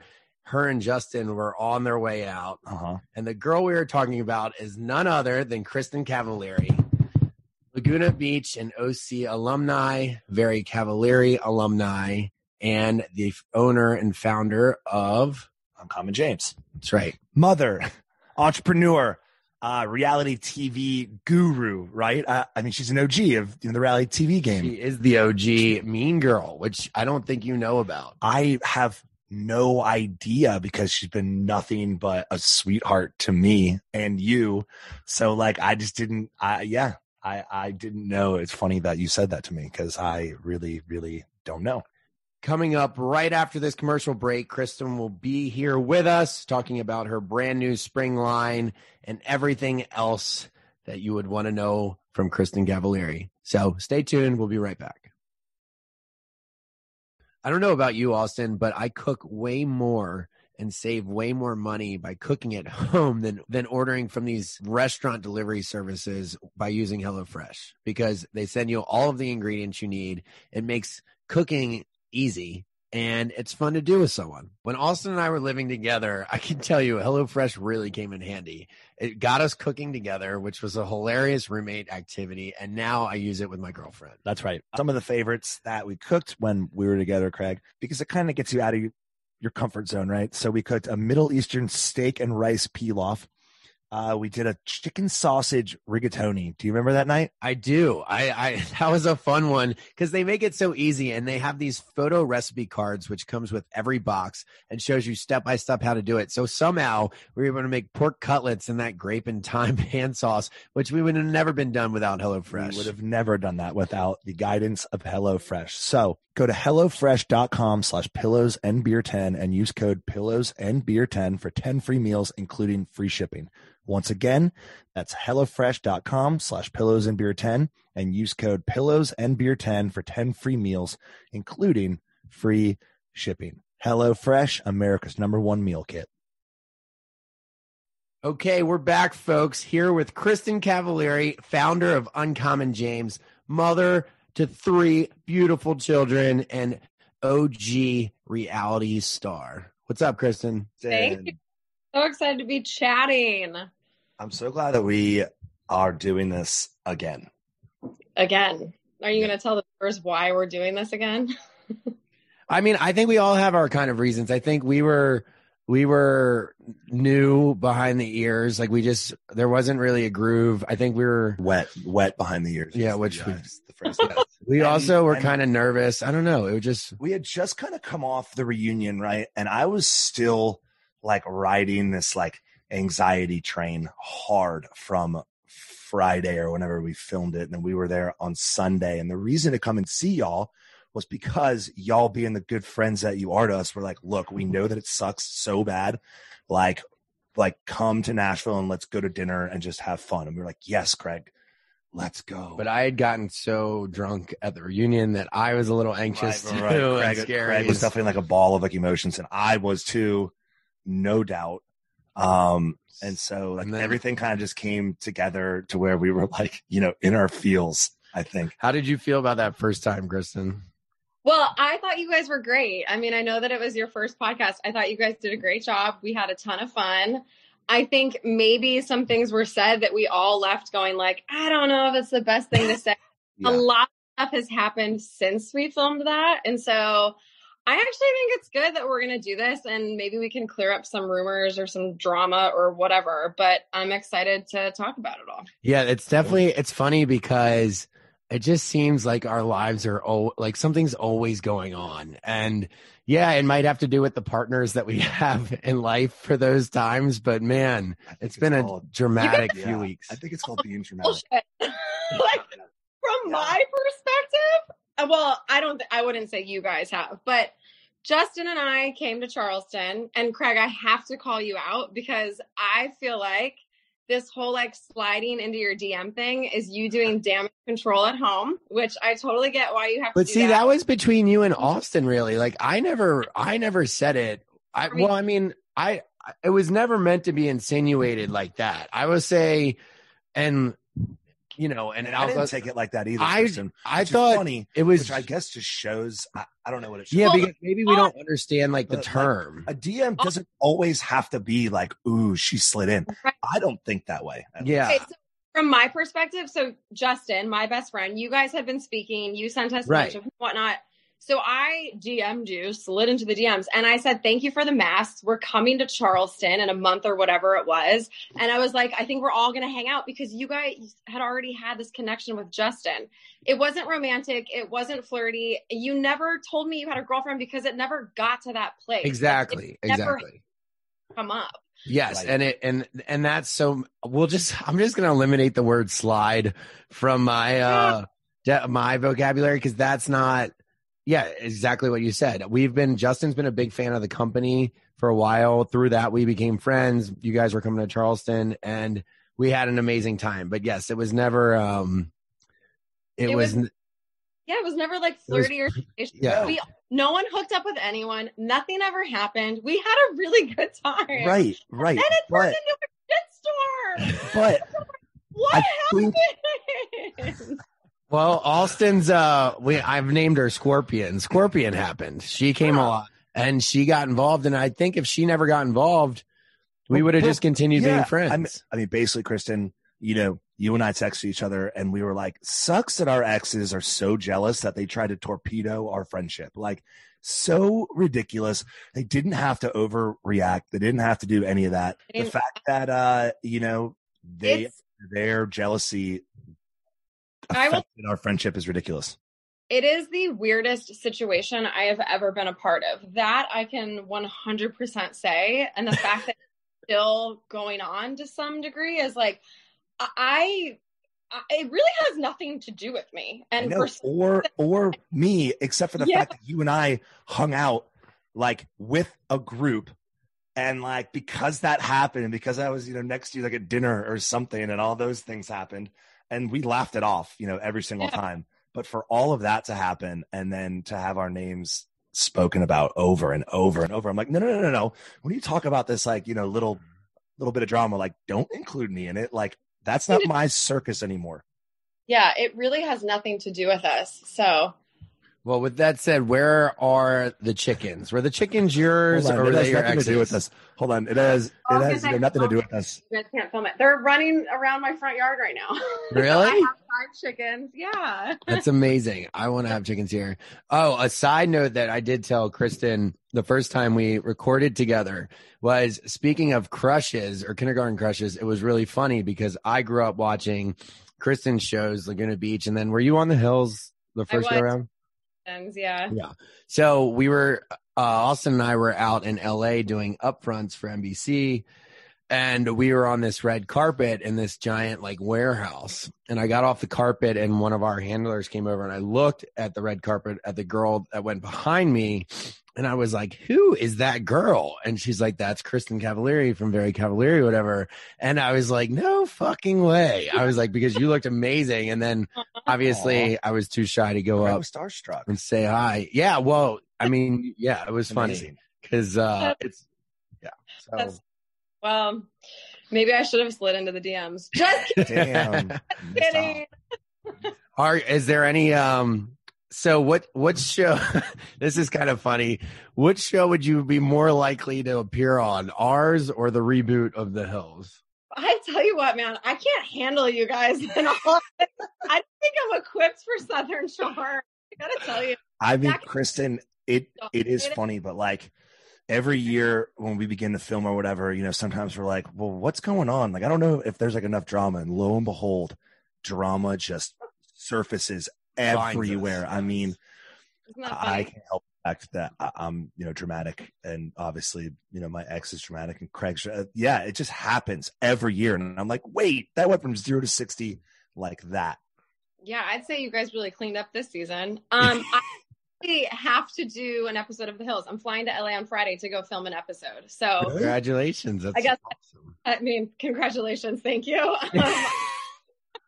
her and Justin were on their way out. Uh huh. And the girl we were talking about is none other than Kristin Cavallari, Laguna Beach and OC alumni, very Cavallari alumni, and the owner and founder of. Uncommon James. That's right. mother, entrepreneur, uh, reality TV guru, right? Uh, I mean, she's an OG of you know, the reality TV game. She is the OG Mean Girl, which I don't think you know about. I have no idea because she's been nothing but a sweetheart to me and you. So like, I just didn't, I, yeah, I, I didn't know. It's funny that you said that to me because I really, really don't know. Coming up right after this commercial break, Kristin will be here with us talking about her brand new spring line and everything else that you would want to know from Kristin Cavallari. So stay tuned. We'll be right back. I don't know about you, Austen, but I cook way more and save way more money by cooking at home than than ordering from these restaurant delivery services by using HelloFresh because they send you all of the ingredients you need. It makes cooking easy and it's fun to do with someone. When Austen and I were living together, I can tell you HelloFresh really came in handy. It got us cooking together, which was a hilarious roommate activity, and now I use it with my girlfriend. That's right. Some of the favorites that we cooked when we were together, Craig, because it kind of gets you out of your comfort zone, right? So we cooked a Middle Eastern steak and rice pilaf. Uh, we did a chicken sausage rigatoni. Do you remember that night? I do. I, I that was a fun one because they make it so easy and they have these photo recipe cards which comes with every box and shows you step by step how to do it. So somehow we were able to make pork cutlets in that grape and thyme pan sauce, which we would have never been done without HelloFresh. We would have never done that without the guidance of HelloFresh. So go to HelloFresh.com slash pillows and beer 10 and use code pillows and beer 10 for 10 free meals, including free shipping. Once again, that's HelloFresh.com slash pillows and beer 10 and use code pillows and beer 10 for 10 free meals, including free shipping. HelloFresh, America's number one meal kit. Okay, we're back, folks, here with Kristin Cavallari, founder of Uncommon James, mother to three beautiful children, and OG reality star. What's up, Kristin? Thank you. So excited to be chatting I'm so glad that we are doing this again. again. Are you going to tell the viewers why we're doing this again? I mean, I think we all have our kind of reasons. I think we were we were new behind the ears. Like we just there wasn't really a groove. I think we were Wet, wet behind the ears. Yeah, which the, we- is the phrase. Yes. we And- also were kind of nervous. I don't know. It was just we had just kind of come off the reunion, right? And I was still like riding this like anxiety train hard from Friday or whenever we filmed it. And then we were there on Sunday. And the reason to come and see y'all was because y'all being the good friends that you are to us, we're like, look, we know that it sucks so bad. Like, like come to Nashville and let's go to dinner and just have fun. And we were like, yes, Craig, let's go. but I had gotten so drunk at the reunion that I was a little anxious Right, too right, right. and Craig, scary. Craig was definitely like a ball of like emotions, and I was too, no doubt. Um, and so like And then- everything kind of just came together to where we were like, you know, in our feels. I think. How did you feel about that first time, Kristin? well, I thought you guys were great. I mean, I know that it was your first podcast. I thought you guys did a great job. We had a ton of fun. I think maybe some things were said that we all left going like, I don't know if it's the best thing to say. Yeah. A lot of stuff has happened since we filmed that. And so I actually think it's good that we're going to do this and maybe we can clear up some rumors or some drama or whatever. But I'm excited to talk about it all. Yeah, it's definitely it's funny because it just seems like our lives are oh like something's always going on. And yeah, it might have to do with the partners that we have in life for those times, but man, I it's been a called- dramatic yeah, few weeks. I think it's called being dramatic. Bullshit. like from Yeah. my perspective, uh, well, I don't, th- I wouldn't say you guys have, but Justin and I came to Charleston, and Craig, I have to call you out because I feel like this whole like sliding into your DM thing is you doing damage control at home, which I totally get why you have But to do see, that. that was between you and Austen, really. Like I never, I never said it. I well, I mean, I it was never meant to be insinuated like that. I would say, and you know, and And I I'll- didn't take it like that either. I- Kristin, I which thought funny, it was which I guess just shows. I, I don't know what it shows. yeah, Well, because maybe we don't understand like the but, like, term. a DM oh. doesn't always have to be like, "Ooh, she slid in." Right. I don't think that way. Yeah. Okay, so from my perspective, so Justin, my best friend, you guys have been speaking. You sent us a Right. bunch of whatnot. So I DM'd you, slid into the DMs, and I said, "Thank you for the masks. We're coming to Charleston in a month or whatever it was." And I was like, "I think we're all going to hang out because you guys had already had this connection with Justin. It wasn't romantic. It wasn't flirty. You never told me you had a girlfriend because it never got to that place. Exactly. Exactly. come up. Yes, Right. and it and and that's so. We'll just. I'm just gonna eliminate the word slide from my uh de- my vocabulary because that's not. Yeah, exactly what you said. We've been Justin's been a big fan of the company for a while. Through that, we became friends. You guys were coming to Charleston, and we had an amazing time. But yes, it was never. um It, It was. was- Yeah, it was never like It was- flirty or Yeah. we no one hooked up with anyone. Nothing ever happened. We had a really good time. Right, right. And it But turned into a shitstorm. but What I think- happened? Well, Austen's uh we I've named her Scorpion. Scorpion happened. She came along and she got involved and I think if she never got involved, we would have just continued being friends. I mean, I mean, basically, Kristin, you know, you and I texted each other, and we were like, "Sucks that our exes are so jealous that they try to torpedo our friendship." Like, so ridiculous. They didn't have to overreact. They didn't have to do any of that. The fact that, uh, you know, they It's their jealousy I will- our friendship is ridiculous. it is the weirdest situation I have ever been a part of. That I can 100% say. And the fact that it's still going on to some degree is like, I, it really has nothing to do with me. And know, for or or me, except for the Yeah. fact that you and I hung out like with a group And like because that happened, because I was, you know, next to you like at dinner or something, and all those things happened, and we laughed it off, you know, every single Yeah. time. But for all of that to happen and then to have our names spoken about over and over and over, I'm like, no, no, no, no, no. When you talk about this, like, you know, little little bit of drama, like, don't include me in it. Like, that's not my circus anymore. Yeah, it really has nothing to do with us. So Well, with that said, where are the chickens? Were the chickens yours Hold on, or were it has they your nothing to do with exes? us. Hold on, it has it Oh, has because you know, I- nothing to do with us. you guys can't film it. They're running around my front yard right now. Really? I have five chickens. Yeah. That's amazing. I want to have chickens here. Oh, a side note that I did tell Kristin the first time we recorded together was speaking of crushes or kindergarten crushes, it was really funny because I grew up watching Kristin's shows, Laguna Beach, and then were you on the hills the first year around? Chickens, yeah. So we were, uh, Austen and I were out in LA doing upfronts for NBC. And we were on this red carpet in this giant like warehouse. And I got off the carpet and one of our handlers came over and I looked at the red carpet at the girl that went behind me. And I was like, who is that girl? And she's like, that's Kristin Cavallari from Very Cavallari, whatever. And I was like, no fucking way. I was like, because you looked amazing. And then obviously I was too shy to go I up starstruck. and say hi. Yeah, well, I mean, yeah, it was funny because uh, it's yeah. So That's- Well, maybe I should have slid into the DMs. Just Damn. kidding. are is there any um? So what what show? this is kind of funny. Which show would you be more likely to appear on, ours or the reboot of The Hills? I tell you what, man, I can't handle you guys and all. of it. I don't think I'm equipped for Southern Shore. I gotta tell you. I mean, Kristin, it it is It- funny, but like every year when we begin to film or whatever, you know, sometimes we're like, well, what's going on? Like, I don't know if there's like enough drama, and lo and behold, drama just surfaces everywhere. I mean, I can't help the fact that I'm, you know, dramatic, and obviously, you know, my ex is dramatic, and Craig's, uh, yeah, it just happens every year, and I'm like, wait, that went from zero to sixty like that. Yeah, I'd say you guys really cleaned up this season. Um, I actually have to do an episode of The Hills. I'm flying to LA on Friday to go film an episode. So, Congratulations! That's I guess- awesome. I mean, congratulations. Thank you.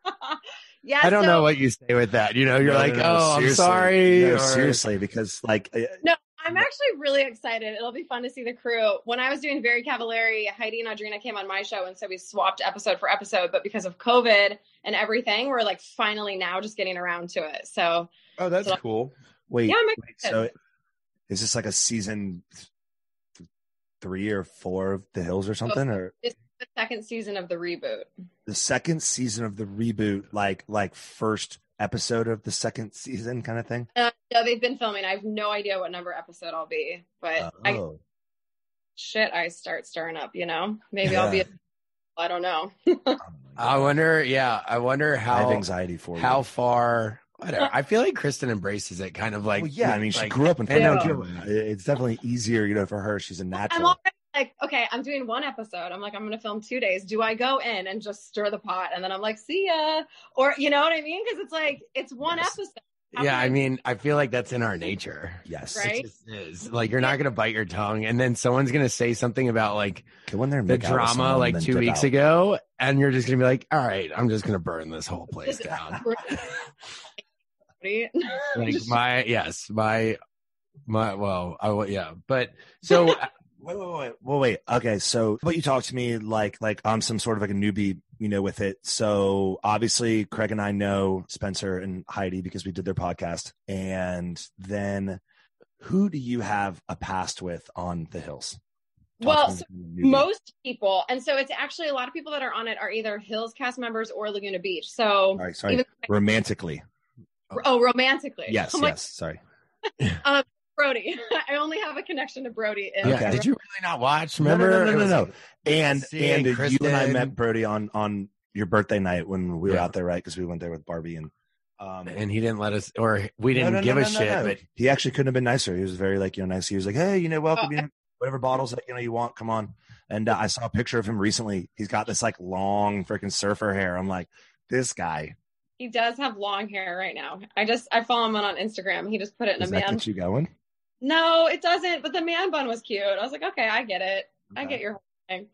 Um, yeah, I don't so- know what you say with that. You know, you're No, like, no, no, oh, I'm sorry. No, or- seriously, because like, no. I'm actually really excited. It'll be fun to see the crew. When I was doing Very Cavallari, Heidi and Audrina came on my show, and so we swapped episode for episode. But because of COVID and everything, we're like finally now just getting around to it. So Oh, that's So- cool. Wait, Yeah, I'm wait, so is this like a season th- three or four of The Hills or something, or the second season of the reboot. the second season of the reboot, like like first episode of the second season kind of thing? Uh, no, they've been filming. I have no idea what number episode I'll be, but I Oh, shit, I start stirring up. You know, maybe I'll be. Yeah. I don't know. I wonder. Yeah, I wonder how I have anxiety for how you. far. Whatever. I feel like Kristin embraces it, kind of like. Well, yeah, I mean, she like, grew up in I know, It's definitely easier, you know, for her. She's a I'm natural. already like, okay, I'm doing one episode. I'm like, I'm going to film two days. Do I go in and just stir the pot, and then I'm like, see ya, or you know what I mean? Because it's like it's one Yes. episode. How Yeah, can I mean, I feel like that's in our nature. Yes. Right? It just is. Like you're not gonna bite your tongue, and then someone's gonna say something about like Go in there and the make out with drama like two weeks out. ago, and you're just gonna be like, "All right, I'm just gonna burn this whole place down." like my yes, my my well, I yeah, but so uh, Wait, wait, wait, wait, wait. Okay, so but you talk to me like like I'm some sort of like a newbie, you know, with it. So obviously, Craig and I know Spencer and Heidi because we did their podcast, and then who do you have a past with on the hills? Well, so from a newbie. most people, and so it's actually a lot of people that are on it are either Hills cast members or Laguna Beach. So, All right, sorry, even romantically. Oh, romantically, Yes, I'm like, yes. Sorry. Brody. I only have a connection to Brody. in- yeah, Okay. did you really not watch? No, no, Remember? no, no, no, like- no. And Seeing and you and I met Brody on on your birthday night when we were Yeah. out there, right? Because we went there with Barbie and um and he didn't let us, or we didn't No, no, give no, a no, no, shit. no. But he actually couldn't have been nicer. He was very like you know nice. He was like, hey, you know, welcome. Oh, you know, whatever bottles that you know you want, come on. And uh, I saw a picture of him recently. He's got this like long freaking surfer hair. I'm like, this guy. He does have long hair right now. I just I follow him on Instagram. He just put it in Does a that man. get you going? No, it doesn't. But the man bun was cute. I was like, okay, I get it. I get your whole thing.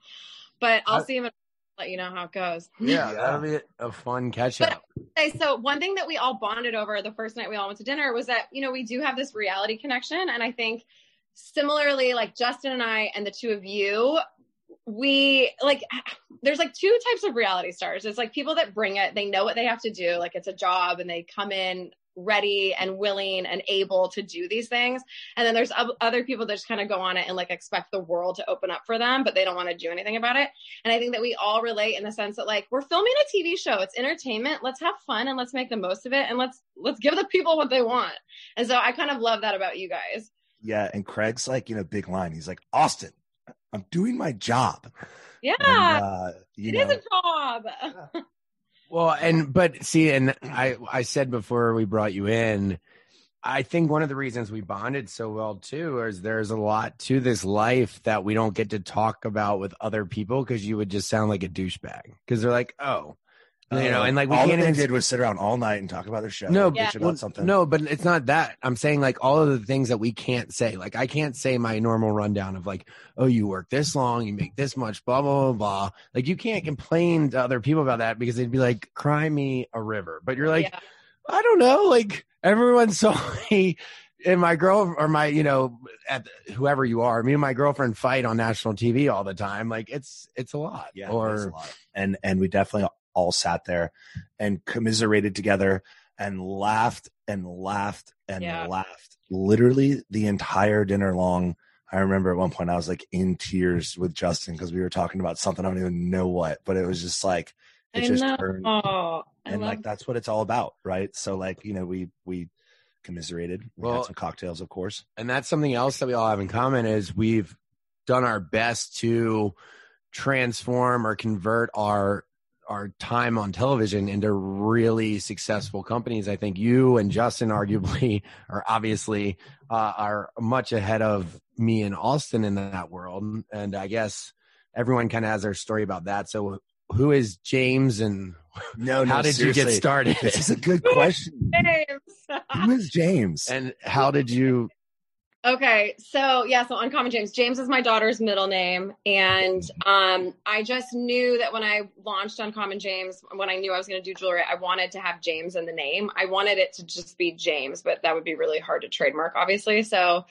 But I'll I- see him and let you know how it goes. Yeah, Yeah. that'll be a fun catch up. Okay, so one thing that we all bonded over the first night we all went to dinner was that, you know, we do have this reality connection. And I think similarly, like Justin and I and the two of you, we like, there's like two types of reality stars. It's like people that bring it, they know what they have to do, like it's a job and they come in ready and willing and able to do these things. And then there's other people that just kind of go on it and like expect the world to open up for them, but they don't want to do anything about it. And I think that we all relate in the sense that like we're filming a TV show. It's entertainment. Let's have fun and let's make the most of it and let's let's give the people what they want. And so I kind of love that about you guys. Yeah, and Craig's like, you know, big line. He's like, Austen, I'm doing my job. Yeah. And, uh, it know, is a job. Well, and but see, and I I said before we brought you in, I think one of the reasons we bonded so well too is there's a lot to this life that we don't get to talk about with other people because you would just sound like a douchebag because they're like, oh, you know, um, and like we all can't they even did was sit around all night and talk about their show. No, bitch Yeah. about Well, something. No, but it's not that. I'm saying like all of the things that we can't say. Like I can't say my normal rundown of like, oh, you work this long, you make this much, blah blah blah blah. Like you can't complain to other people about that because they'd be like, cry me a river. But you're like, Yeah. I don't know. Like everyone saw me and my girl or my, you know, at whoever you are, me and my girlfriend fight on national TV all the time. Like it's it's a lot. yeah, or there's a lot. and and we definitely all sat there and commiserated together and laughed and laughed and Yeah. laughed literally the entire dinner long. I remember at one point I was like in tears with Justin because we were talking about something I don't even know what, but it was just like it I just know. turned Oh, and like that's what it's all about, right? So like you know we we commiserated. We Well- had some cocktails, of course. and that's something else that we all have in common is we've done our best to transform or convert our our time on television into really successful companies. I think you and Justin arguably are obviously uh, are much ahead of me and Austen in that world. And I guess everyone kind of has their story about that. So who is James and No, how did you get started? This is a good question. James. Who is James? and how did you Okay, so yeah, so Uncommon James. James is my daughter's middle name, and um, I just knew that when I launched Uncommon James, when I knew I was going to do jewelry, I wanted to have James in the name. I wanted it to just be James, but that would be really hard to trademark, obviously. So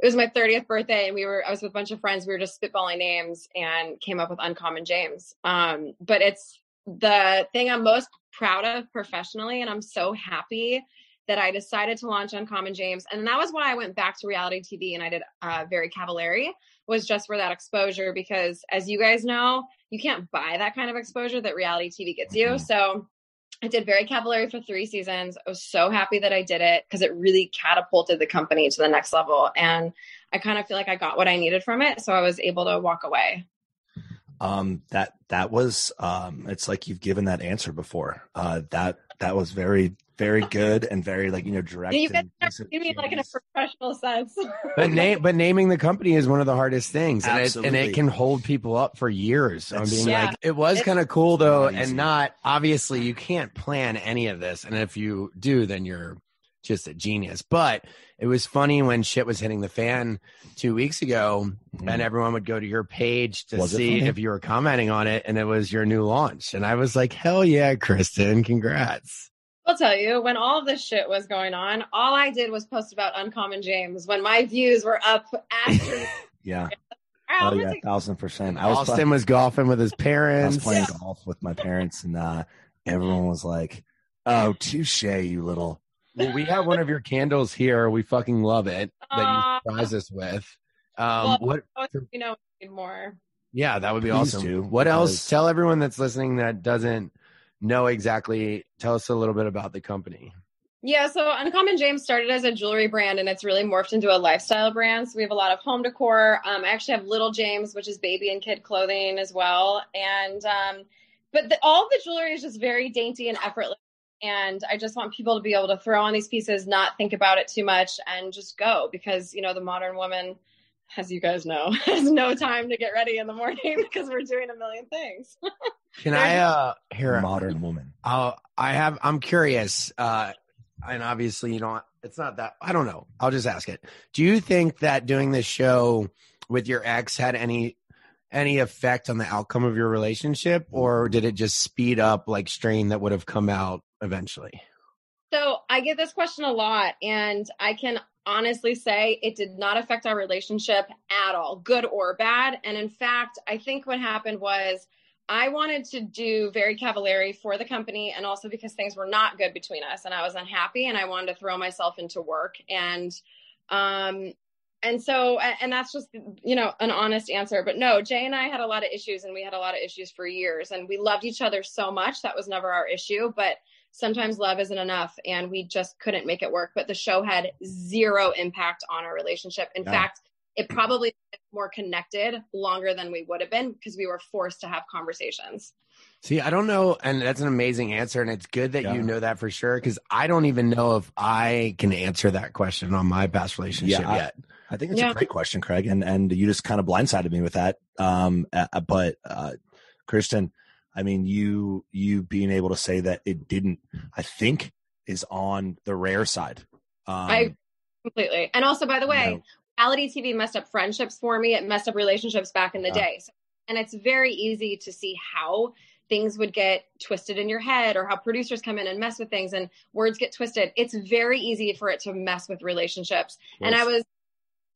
it was my 30th birthday, and we were I was with a bunch of friends. We were just spitballing names and came up with Uncommon James. Um, but it's the thing I'm most proud of professionally, and I'm so happy that I decided to launch Uncommon James. And that was why I went back to reality TV and I did uh, Very Cavallari, was just for that exposure. Because as you guys know, you can't buy that kind of exposure that reality TV gets you. Mhm. So I did Very Cavallari for three seasons. I was so happy that I did it because it really catapulted the company to the next level. And I kind of feel like I got what I needed from it. So I was able to walk away. Um that that was um it's like you've given that answer before. Uh that that was very very good and very like you know direct Yeah, you guys and never decent see me like in a professional sense. but name but naming the company is one of the hardest things and it, and it can hold people up for years. On That's- being Yeah. like it was kind of cool though not and not obviously you can't plan any of this and if you do then you're just a genius. But it was funny when shit was hitting the fan two weeks ago Mhm. and everyone would go to your page to Was see if you were commenting on it and it was your new launch. And i was like hell yeah kristin congrats. I'll tell you, when all this shit was going on, all I did was post about Uncommon James when my views were up after. yeah. I'm oh yeah take- thousand percent. I was austen was golfing with his I was parents. Playing golf with my parents, and uh, everyone was like, "Oh, touche, you little." Well, we have one of your candles here. We fucking love it that you surprise us with. Um, Well, what? you know, need more. Yeah, that would be Please awesome. do, what else? Tell everyone that's listening that doesn't know exactly. Tell us a little bit about the company. Yeah, so Uncommon James started as a jewelry brand and it's really morphed into a lifestyle brand. So we have a lot of home decor. Um, I actually have Little James, which is baby and kid clothing as well. And um, but the, all the jewelry is just very dainty and effortless. And I just want people to be able to throw on these pieces, not think about it too much, and just go because you know the modern woman, as you guys know, has no time to get ready in the morning because we're doing a million things. Can I uh hear? modern woman. I'll, I have. I'm curious. Uh, and obviously, you know, it's not that. I don't know. I'll just ask it. Do you think that doing this show with your ex had any any effect on the outcome of your relationship, or did it just speed up like strain that would have come out eventually? So I get this question a lot, and I can honestly say it did not affect our relationship at all, good or bad. And in fact, I think what happened was I wanted to do very Cavallari for the company and also because things were not good between us and I was unhappy and I wanted to throw myself into work and um and so and that's just you know an honest answer but no Jay and I had a lot of issues and we had a lot of issues for years and we loved each other so much that was never our issue but sometimes love isn't enough and we just couldn't make it work but the show had zero impact on our relationship in fact it probably more connected longer than we would have been because we were forced to have conversations. See, I don't know, and that's an amazing answer, and it's good that yeah. you know that for sure because I don't even know if I can answer that question on my past relationship yeah, yet. I, I think it's yeah. a great question, Craig, and and you just kind of blindsided me with that. Um, uh, but uh, Kristin, I mean, you you being able to say that it didn't, I think, is on the rare side. Um, I completely, and also, by the way, you know, reality TV messed up friendships for me. It messed up relationships back in the yeah. day. So, and it's very easy to see how things would get twisted in your head or how producers come in and mess with things and words get twisted. It's very easy for it to mess with relationships. And I was,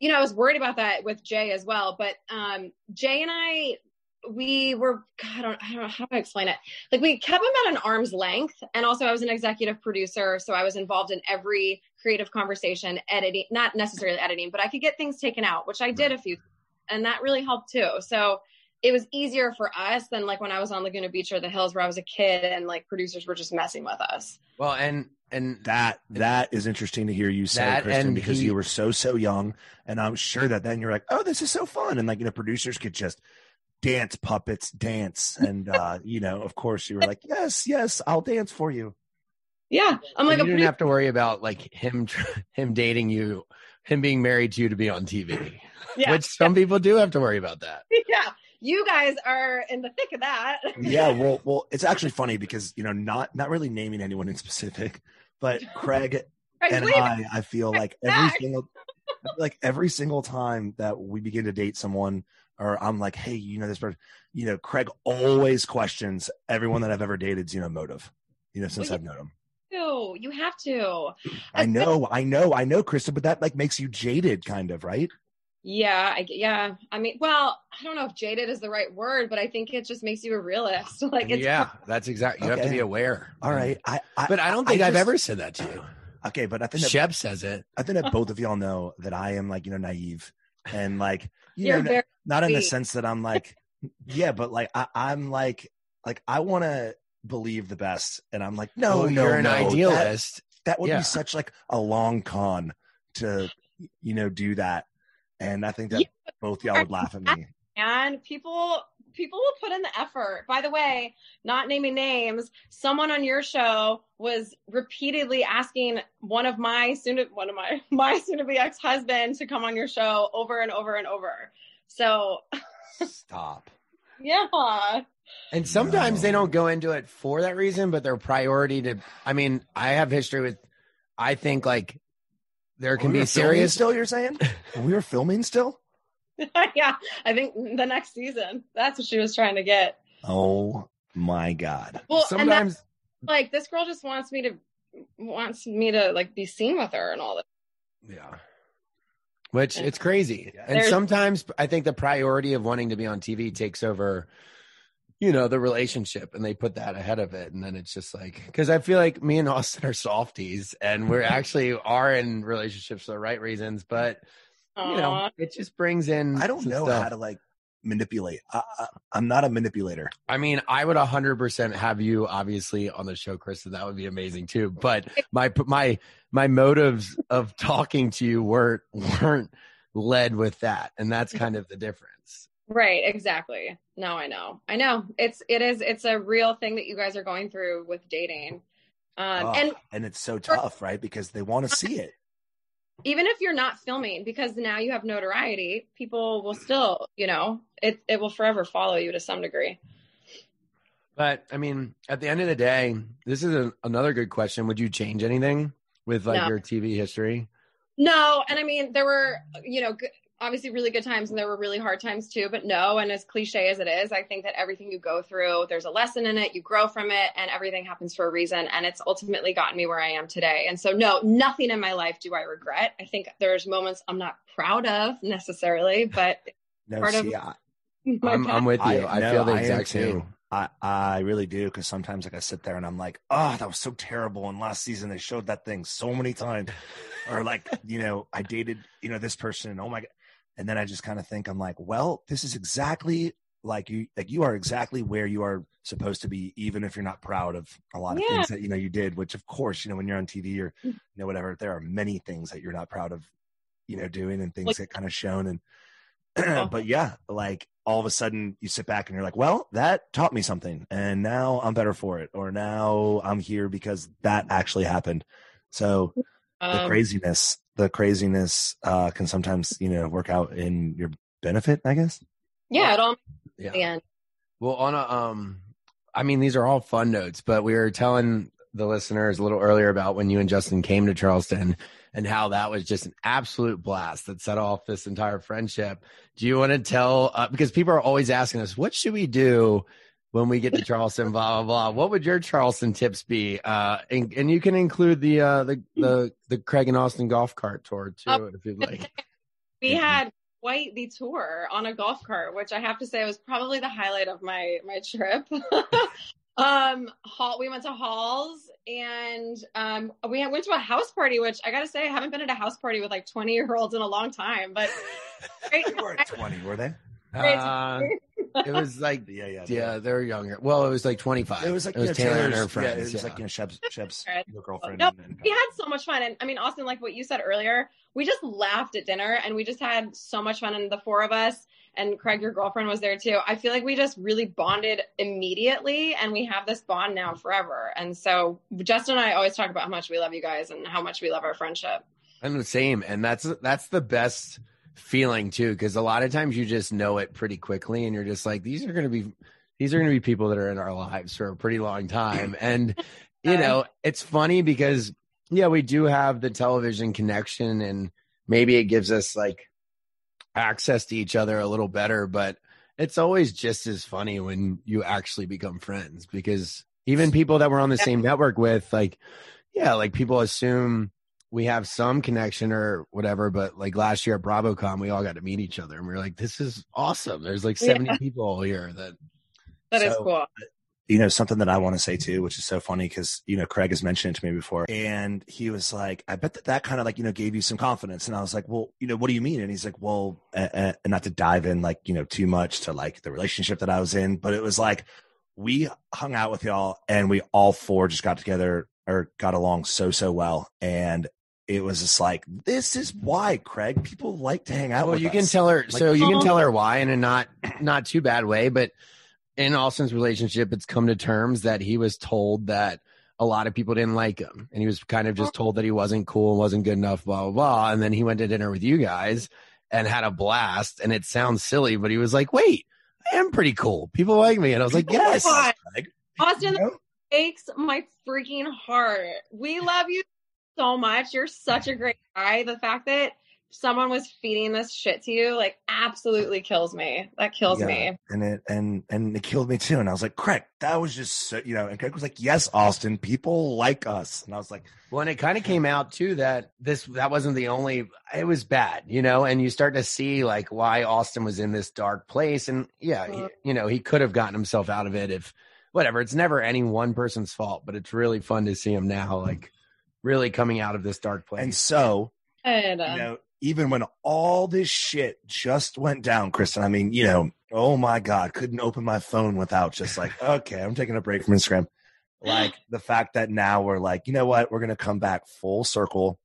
you know, I was worried about that with Jay as well. But um, Jay and I, we were God, I don't I don't know how do I explain it. Like we kept him at an arm's length, and also I was an executive producer, so I was involved in every creative conversation, editing, not necessarily editing, but I could get things taken out, which I did a few, and that really helped too. So it was easier for us than like when I was on Laguna Beach or the Hills, where I was a kid and like producers were just messing with us. Well, and and that that is interesting to hear you say, Kristin, because he, you were so so young, and I'm sure that then you're like, oh, this is so fun, and like you know, producers could just dance puppets dance. And uh you know of course you were like yes yes i'll dance for you. Yeah i'm like you didn't have to worry about like him him dating you him being married to you to be on tv yeah. which some yeah. people do have to worry about that. Yeah you guys are in the thick of that. Yeah well well it's actually funny because you know not not really naming anyone in specific but craig and i i feel like every single like every single time that we begin to date someone or I'm like, hey, you know this person, you know, Craig always questions everyone that I've ever dated's, you know, motive, you know, since well, I've known him. To. You have to. I know, I know, I know, Krista, but that like makes you jaded, kind of, right? Yeah, I, yeah. I mean, well, I don't know if jaded is the right word, but I think it just makes you a realist. Like, it's yeah, that's exactly. You okay. have to be aware. All right, I, I but I don't think I have ever said that to you. Okay, but I think that, Shep says it. I think that both of y'all know that I am like you know naive and like you You're know not in the sense that I'm like, yeah, but like I, am like, like I want to believe the best, and I'm like, no, well, no, you're no, an idealist. That, that would yeah. be such like a long con to, you know, do that, and I think that yeah. both y'all would laugh at me. And people people will put in the effort. By the way, not naming names, someone on your show was repeatedly asking one of my soon to, one of my my soon to be ex husband to come on your show over and over and over. So stop. yeah. And sometimes no. they don't go into it for that reason, but their priority to I mean, I have history with I think like there can oh, be serious still you're saying? Oh, we were filming still? yeah, I think the next season. That's what she was trying to get. Oh my god. Well, sometimes like this girl just wants me to wants me to like be seen with her and all that. Yeah. Which it's crazy. And There's, sometimes I think the priority of wanting to be on TV takes over you know the relationship and they put that ahead of it and then it's just like because i feel like me and austen are softies and we're actually are in relationships for the right reasons but you know, it just brings in. I don't know stuff. how to like manipulate. I, am not a manipulator. I mean, I would 100% have you obviously on the show, Kristin. That would be amazing too. But my my my motives of talking to you weren't weren't led with that, and that's kind of the difference. Right. Exactly. No, I know. I know. It's it is it's a real thing that you guys are going through with dating. Um, oh, and and it's so tough, right? Because they want to see it even if you're not filming because now you have notoriety people will still you know it it will forever follow you to some degree. But i mean at the end of the day this is a, another good question. Would you change anything with like no. your tv history? No and i mean there were you know obviously really good times and there were really hard times too, but no. And as cliche as it is, I think that everything you go through, there's a lesson in it, you grow from it, and everything happens for a reason. And it's ultimately gotten me where I am today. And so, no, nothing in my life do I regret. I think there's moments I'm not proud of necessarily, but No, part of see, I, my I'm, I'm with you. I, no, feel the am exact same. I, I really do because sometimes like I sit there and I'm like, oh, that was so terrible. And last season they showed that thing so many times, or like you know I dated you know this person. Oh my god! And then I just kind of think I'm like, well, this is exactly like you like you are exactly where you are supposed to be, even if you're not proud of a lot of Yeah. things that you know you did. Which of course you know when you're on TV or you know whatever, there are many things that you're not proud of, you know, doing and things Like- get kind of shown and. but yeah, like all of a sudden you sit back and you're like, well, that taught me something and now I'm better for it. Or now I'm here because that actually happened. So the um, craziness, the craziness, uh, can sometimes, you know, work out in your benefit, I guess. yeah, it all Yeah. the. Well, on a um, I mean, these are all fun notes, but we were telling the listeners a little earlier about when you and Justin came to Charleston and how that was just an absolute blast that set off this entire friendship. Do you want to tell? Uh, because people are always asking us, what should we do when we get to Charleston? blah blah blah. What would your Charleston tips be? Uh, and, and you can include the uh the the the Craig and Austen golf cart tour too, Oh. if you'd like. We had quite the tour on a golf cart, which I have to say was probably the highlight of my my trip. um, Hall, we went to Halls and um, we went to a house party, which I got to say I haven't been at a house party with like twenty year olds in a long time, but great. They weren't 20, were they? Uh, it was like Yeah, yeah. yeah, they're younger. Well, it was like twenty five. It was like it was you know, Taylor and her friends. Yeah, it was yeah. like you know Shep's, Shep's Right. your girlfriend. No, and, and we had so much fun and i mean austen like what you said earlier we just laughed at dinner and we just had so much fun and the four of us and craig your girlfriend was there too i feel like we just really bonded immediately and we have this bond now forever and so justin and i always talk about how much we love you guys and how much we love our friendship I'm the same, and that's that's the best feeling too, because a lot of times you just know it pretty quickly, and you're just like, these are gonna be these are gonna be people that are in our lives for a pretty long time, and you uh-huh. know, it's funny because yeah, we do have the television connection, and maybe it gives us like access to each other a little better, but it's always just as funny when you actually become friends because even people that we're on the same network with, like, yeah, like people assume we have some connection or whatever, but like last year at BravoCon, we all got to meet each other and we are like, this is awesome. There's like 70 Yeah. people here that That is So- cool you know something that i want to say too which is so funny because you know craig has mentioned it to me before and he was like i bet that that kind of like you know gave you some confidence and i was like well you know what do you mean and he's like well uh, uh, not to dive in like you know too much to like the relationship that i was in but it was like we hung out with y'all and we all four just got together or got along so so well and it was just like this is why craig. People like to hang out well with you can tell her Like- so you can Oh. tell her why in a not not too bad way but in austen's relationship it's come to terms that he was told that a lot of people didn't like him and he was kind of just told that he wasn't cool and wasn't good enough blah blah blah and then he went to dinner with you guys and had a blast and it sounds silly but he was like wait i am pretty cool. People like me. And i was like yes austen You know? breaks my freaking heart. We love you so much you're such a great guy the fact that someone was feeding this shit to you like absolutely kills me that kills Yeah, me and it and and it killed me too. And I was like, Craig, that was just so, you know. And Craig was like, Yes, Austen, people like us. And I was like, Well, and it kind of came out too that this that wasn't the only. It was bad, you know, and you start to see like why Austen was in this dark place, and yeah, he- Mhm. you know, he could have gotten himself out of it if whatever. It's never any one person's fault, but it's really fun to see him now, like really coming out of this dark place. and so And, you uh, know, even when all this shit just went down, Kristin, I mean, you know, oh my God, couldn't open my phone without just like, okay, I'm taking a break from Instagram. Like the fact that now we're like, you know what, we're gonna come back full circle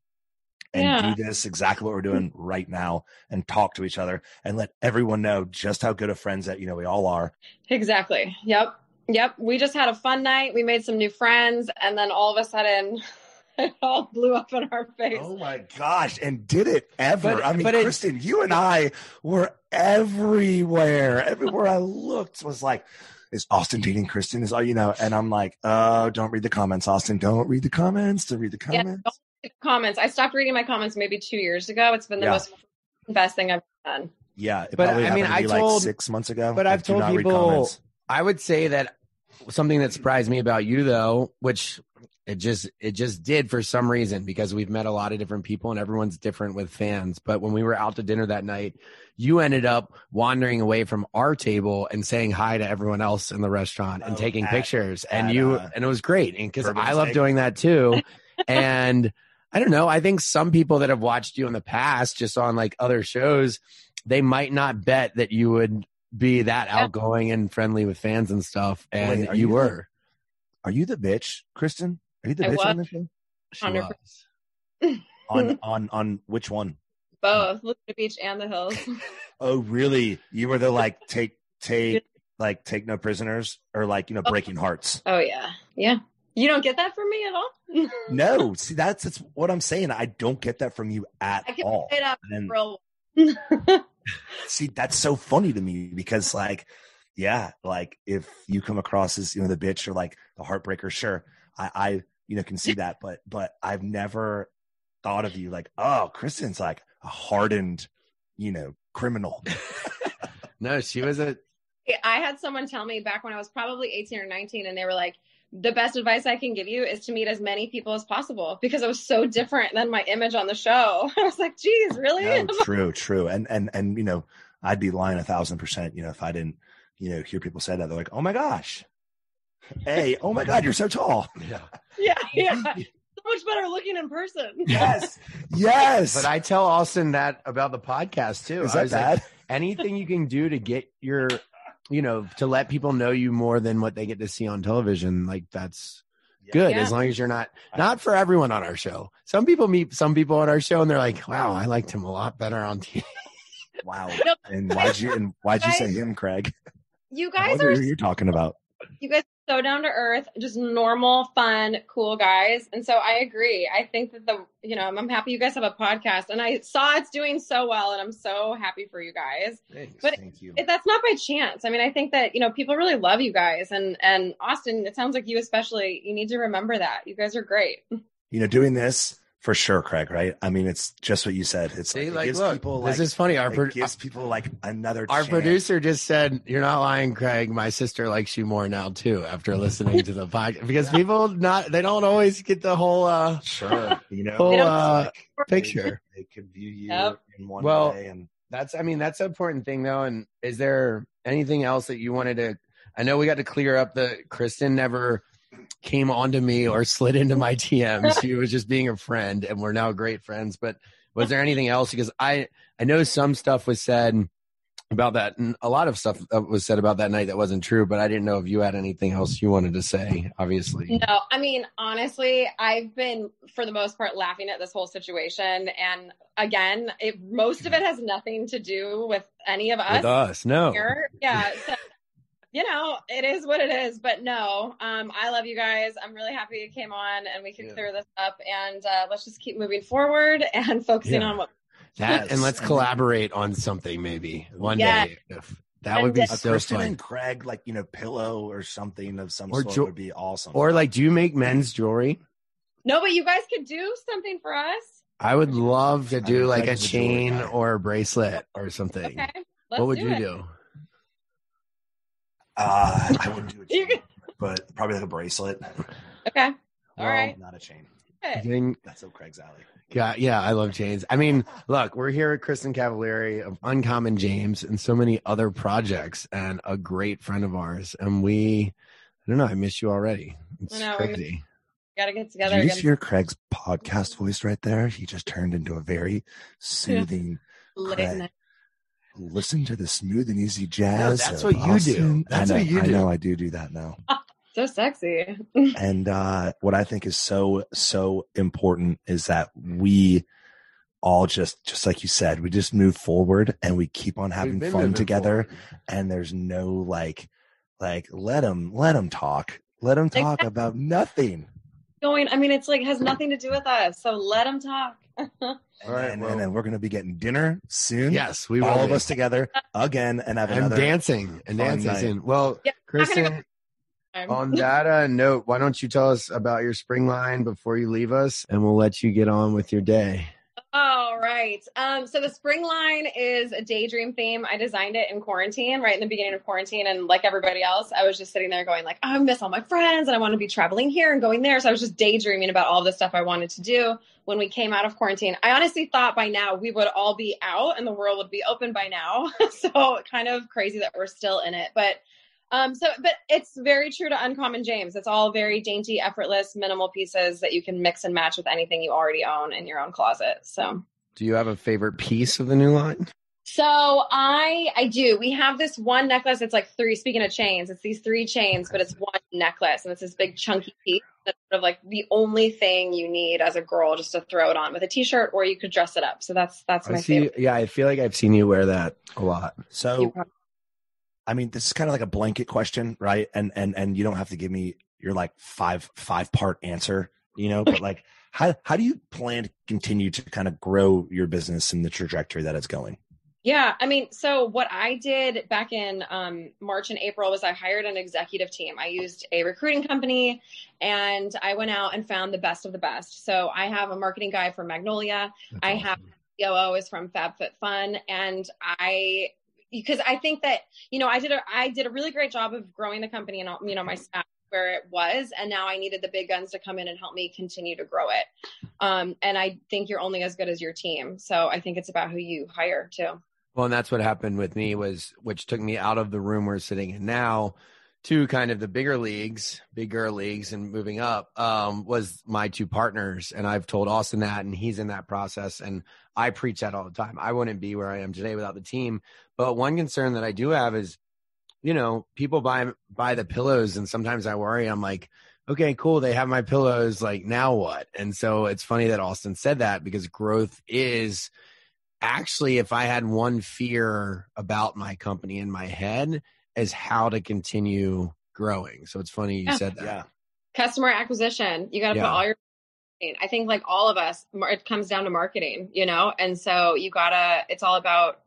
and Yeah. do this exactly what we're doing right now and talk to each other and let everyone know just how good of friends that you know we all are. Exactly. Yep. Yep. We just had a fun night. We made some new friends, and then all of a sudden, it all blew up in our face. Oh my gosh! And did it ever? But- I mean, but it- Kristin, you and I were everywhere. Everywhere I looked was like, "Is Austen dating Kristin?" Is all you know? And I'm like, "Oh, don't read the comments, Austen. Don't read the comments. To read the Yeah, comments." don't read the comments. I stopped reading my comments maybe two years ago. It's been the Yeah. most best thing I've done. Yeah, it But, I mean, to I told- like six months ago. but Like, I've told people- I would say that something that surprised me about you though, which it just it just did for some reason because we've met a lot of different people and everyone's different with fans. But when we were out to dinner that night, you ended up wandering away from our table and saying hi to everyone else in the restaurant and Oh, taking at- pictures. And you uh, and it was great. And because I love doing that too. and I don't know. I think some people that have watched you in the past, just on like other shows, they might not bet that you would be that outgoing and friendly with fans and stuff. And Wait, you you were. Are you the bitch, Kristin? Are you the I bitch on was. the show? She 100%. was. On on on which one? Both Laguna Beach and the hills. Oh, really? You were the like take take like take no prisoners or like you know oh. breaking hearts. Oh yeah, yeah. You don't get that from me at all. No, see that's that's what I'm saying. I don't get that from you at I can all. play it up And real. see, that's so funny to me because like, yeah, like if you come across as you know the bitch or like the heartbreaker, sure, I I you know can see that, but but I've never thought of you like, oh, Kristin's like a hardened, you know, criminal. No, she was a. I had someone tell me back when I was probably 18 or 19, and they were like, the best advice I can give you is to meet as many people as possible because I was so different than my image on the show. I was like, geez, really? No, true, true. And and and you know, I'd be lying a thousand percent, you know, if I didn't, you know, hear people say that. They're like, Oh my gosh. Hey, oh my God, you're so tall. Yeah. yeah, yeah. So much better looking in person. Yes. Yes. But I tell Austen that about the podcast too. Is I that was like, anything you can do to get your, you know, to let people know you more than what they get to see on television, like that's good. Yeah. As long as you're not, not for everyone on our show. Some people meet some people on our show and they're like, wow, I liked him a lot better on TV. Wow. No, And why'd you and why'd you say him, Craig? You guys are who you're talking about. you guys are so down to earth, just normal, fun, cool guys. And so I agree. I think that the you know, I'm happy you guys have a podcast and I saw it's doing so well and I'm so happy for you guys. But Thank you. It, that's not by chance. I mean, I think that, you know, people really love you guys and and Austen, it sounds like you especially, you need to remember that. You guys are great. You know, doing this for sure, Craig, right? I mean, it's just what you said. It's See, like, it like, gives look, people this like is funny. Our, it pro- gives people like another our chance. producer just said, "You're not lying, Craig. My sister likes you more now too after listening to the podcast because people not they don't always get the whole uh Sure. You know, Full, it's uh, like, picture. They, they could view you Yep. in one Well, way and That's, I mean, that's an important thing though. And is there anything else that you wanted to? I know we got to clear up the Kristin never came onto me or slid into my DMs. she was just being a friend, and we're now great friends. But was there anything else? Because I, I know some stuff was said about that, and a lot of stuff was said about that night that wasn't true. But I didn't know if you had anything else you wanted to say. Obviously, No, I mean, honestly, I've been, for the most part, laughing at this whole situation. And again, it, most of it has nothing to do with any of us with us, no. here. Yeah. So, you know, it is what it is. But no, um, I love you guys. I'm really happy you came on and we could Yeah. clear this up. And uh, let's just keep moving forward and focusing Yeah. on what. That and let's collaborate on something maybe one Yes. day. If that would be And a so Kristin fun. and Craig, like you know, pillow or something of some Or sort jo- would be awesome. Or like, do you make men's jewelry? No, but you guys could do something for us. I would love to I do mean, like a Craig's a chain or a bracelet or something. Okay. What would you it. do? Uh, I wouldn't do a chain, but probably like a bracelet. Okay. All Well, right. Not a chain. I That's so Craig's alley. Yeah, yeah, I love chains. I mean, look, we're here at Kristin Cavallari of Uncommon James and so many other projects, and a great friend of ours. And we, I don't know, I miss you already. It's know, crazy. Got to get Did together you again. just hear Craig's podcast voice right there? He just turned into a very soothing. Craig. Listen to the smooth and easy jazz. that's of what you do. That's know, what you do. I know. I do do that now. So sexy. and uh, what I think is so so important is that we all just just like you said, we just move forward and we keep on having fun together. forward. And there's no like like let them let them talk. Let them talk Exactly. about nothing. Going, I mean, it's like has nothing to do with us. So let them talk. And, All right, then, well- and then we're gonna be getting dinner soon. Yes, we will. all of us together again and have I'm another. dancing and dancing soon. Well, Yeah, I'm Kristin, on that uh, note, why don't you tell us about your spring line before you leave us, and we'll let you get on with your day. All right. Um, so the spring line is a daydream theme. I designed it in quarantine, right in the beginning of quarantine, and like everybody else, I was just sitting there going like, oh, I miss all my friends, and I want to be traveling here and going there. So I was just daydreaming about all the stuff I wanted to do when we came out of quarantine. I honestly thought by now we would all be out and the world would be open by now. so kind of crazy that we're still in it, but. Um, so, but it's very true to Uncommon James. It's all very dainty, effortless, minimal pieces that you can mix and match with anything you already own in your own closet. So, Do you have a favorite piece of the new line? So I I do. We have this one necklace. It's like three. Speaking of chains, it's these three chains, but it's one necklace, and it's this big chunky piece. That's sort of like the only thing you need as a girl just to throw it on with a t-shirt, or you could dress it up. So that's that's I my see. favorite. Yeah, I feel like I've seen you wear that a lot. So, You probably- I mean, this is kind of like a blanket question, right? And and and you don't have to give me your like five five part answer, you know. But like, how how do you plan to continue to kind of grow your business and the trajectory that it's going? Yeah, I mean, so what I did back in um, March and April was I hired an executive team. I used a recruiting company, and I went out and found the best of the best. So I have a marketing guy from Magnolia. I have COO is from FabFitFun, and I because I think that you know I did a I did a really great job of growing the company and you know my staff where it was, and now I needed the big guns to come in and help me continue to grow it. Um, and I think you're only as good as your team, so I think it's about who you hire too. Well, and that's what happened with me was, which took me out of the room we're sitting in now to kind of the bigger leagues, bigger leagues and moving up, um, was my two partners. And I've told Austen that, and he's in that process. And I preach that all the time. I wouldn't be where I am today without the team. But one concern that I do have is, you know, people buy, buy the pillows and sometimes I worry, I'm like, okay, cool. They have my pillows. Like now what? And so it's funny that Austen said that because growth is, actually if i had one fear about my company in my head is how to continue growing so it's funny you Yeah. said that Yeah. customer acquisition you got to Yeah. put all your i think like all of us mar- it comes down to marketing you know and so you gotta it's all about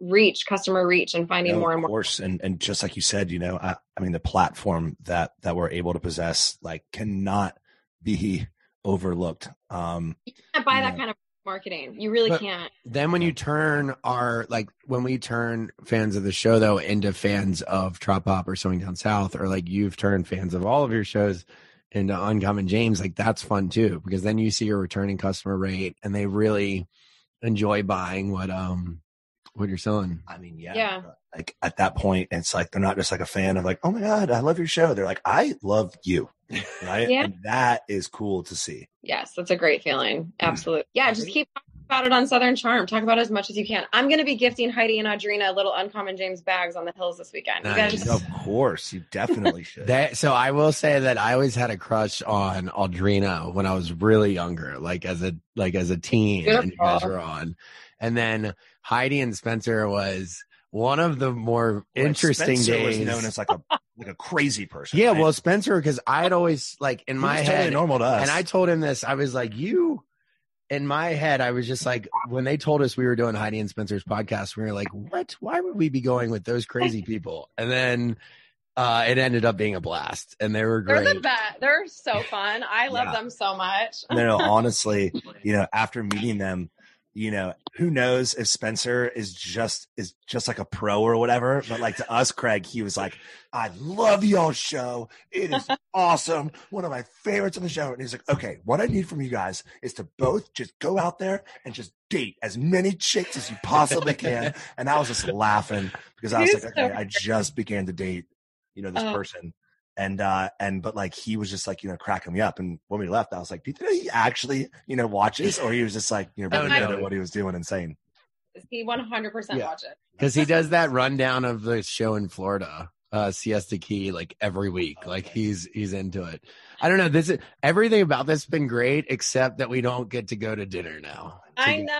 reach customer reach and finding No, more and of more course, and and just like you said, you know, I, I mean, the platform that that we're able to possess like cannot be overlooked. Um, you can't buy that Yeah. kind of marketing. You really But- can't. then when you turn our like when we turn fans of the show though into fans of trop pop or sewing down south or like you've turned fans of all of your shows into uncommon james like that's fun too because then you see your returning customer rate and they really enjoy buying what um what you're selling I mean, yeah, Yeah. Like at that point, it's like they're not just like a fan of like, oh my god, I love your show. They're like, I love you, right? Yeah. And that is cool to see. yes that's a great feeling hmm. absolutely yeah just keep talking about it on southern charm talk about it as much as you can i'm going to be gifting heidi and audrina little uncommon james bags on the hills this weekend Nice. guys Of course, you definitely should. That so I will say that I always had a crush on Audrina when I was really younger, like as a like as a teen, and you guys were on. And then Heidi and Spencer was one of the more Right, interesting Spencer days. was known as like a like a crazy person. yeah, right? well, Spencer, because I'd always like in He my was head, totally normal to us. and I told him this. I was like, you. In my head, I was just like, when they told us we were doing Heidi and Spencer's podcast, we were like, what? Why would we be going with those crazy people? And then uh, it ended up being a blast, and they were great. they're the best they're so fun i love Yeah. them so much no, no, honestly, you know, after meeting them, you know, who knows if Spencer is just is just like a pro or whatever. But like to us, Craig, he was like, I love y'all show. It is awesome. One of my favorites on the show. And he's like, okay, what I need from you guys is to both just go out there and just date as many chicks as you possibly can. And I was just laughing because I was He's like, so okay, I just began to date, you know, this Oh. person and uh and but like he was just like you know cracking me up and when we left i was like do you think he actually you know watches or he was just like you know really Oh, good no. at what he was doing and saying he 100% Yeah. watch it because he does that rundown of the show in Florida, uh, Siesta Key, like every week. Like he's he's into it. I don't know. This is everything about this has been great, except that we don't get to go to dinner now. I know.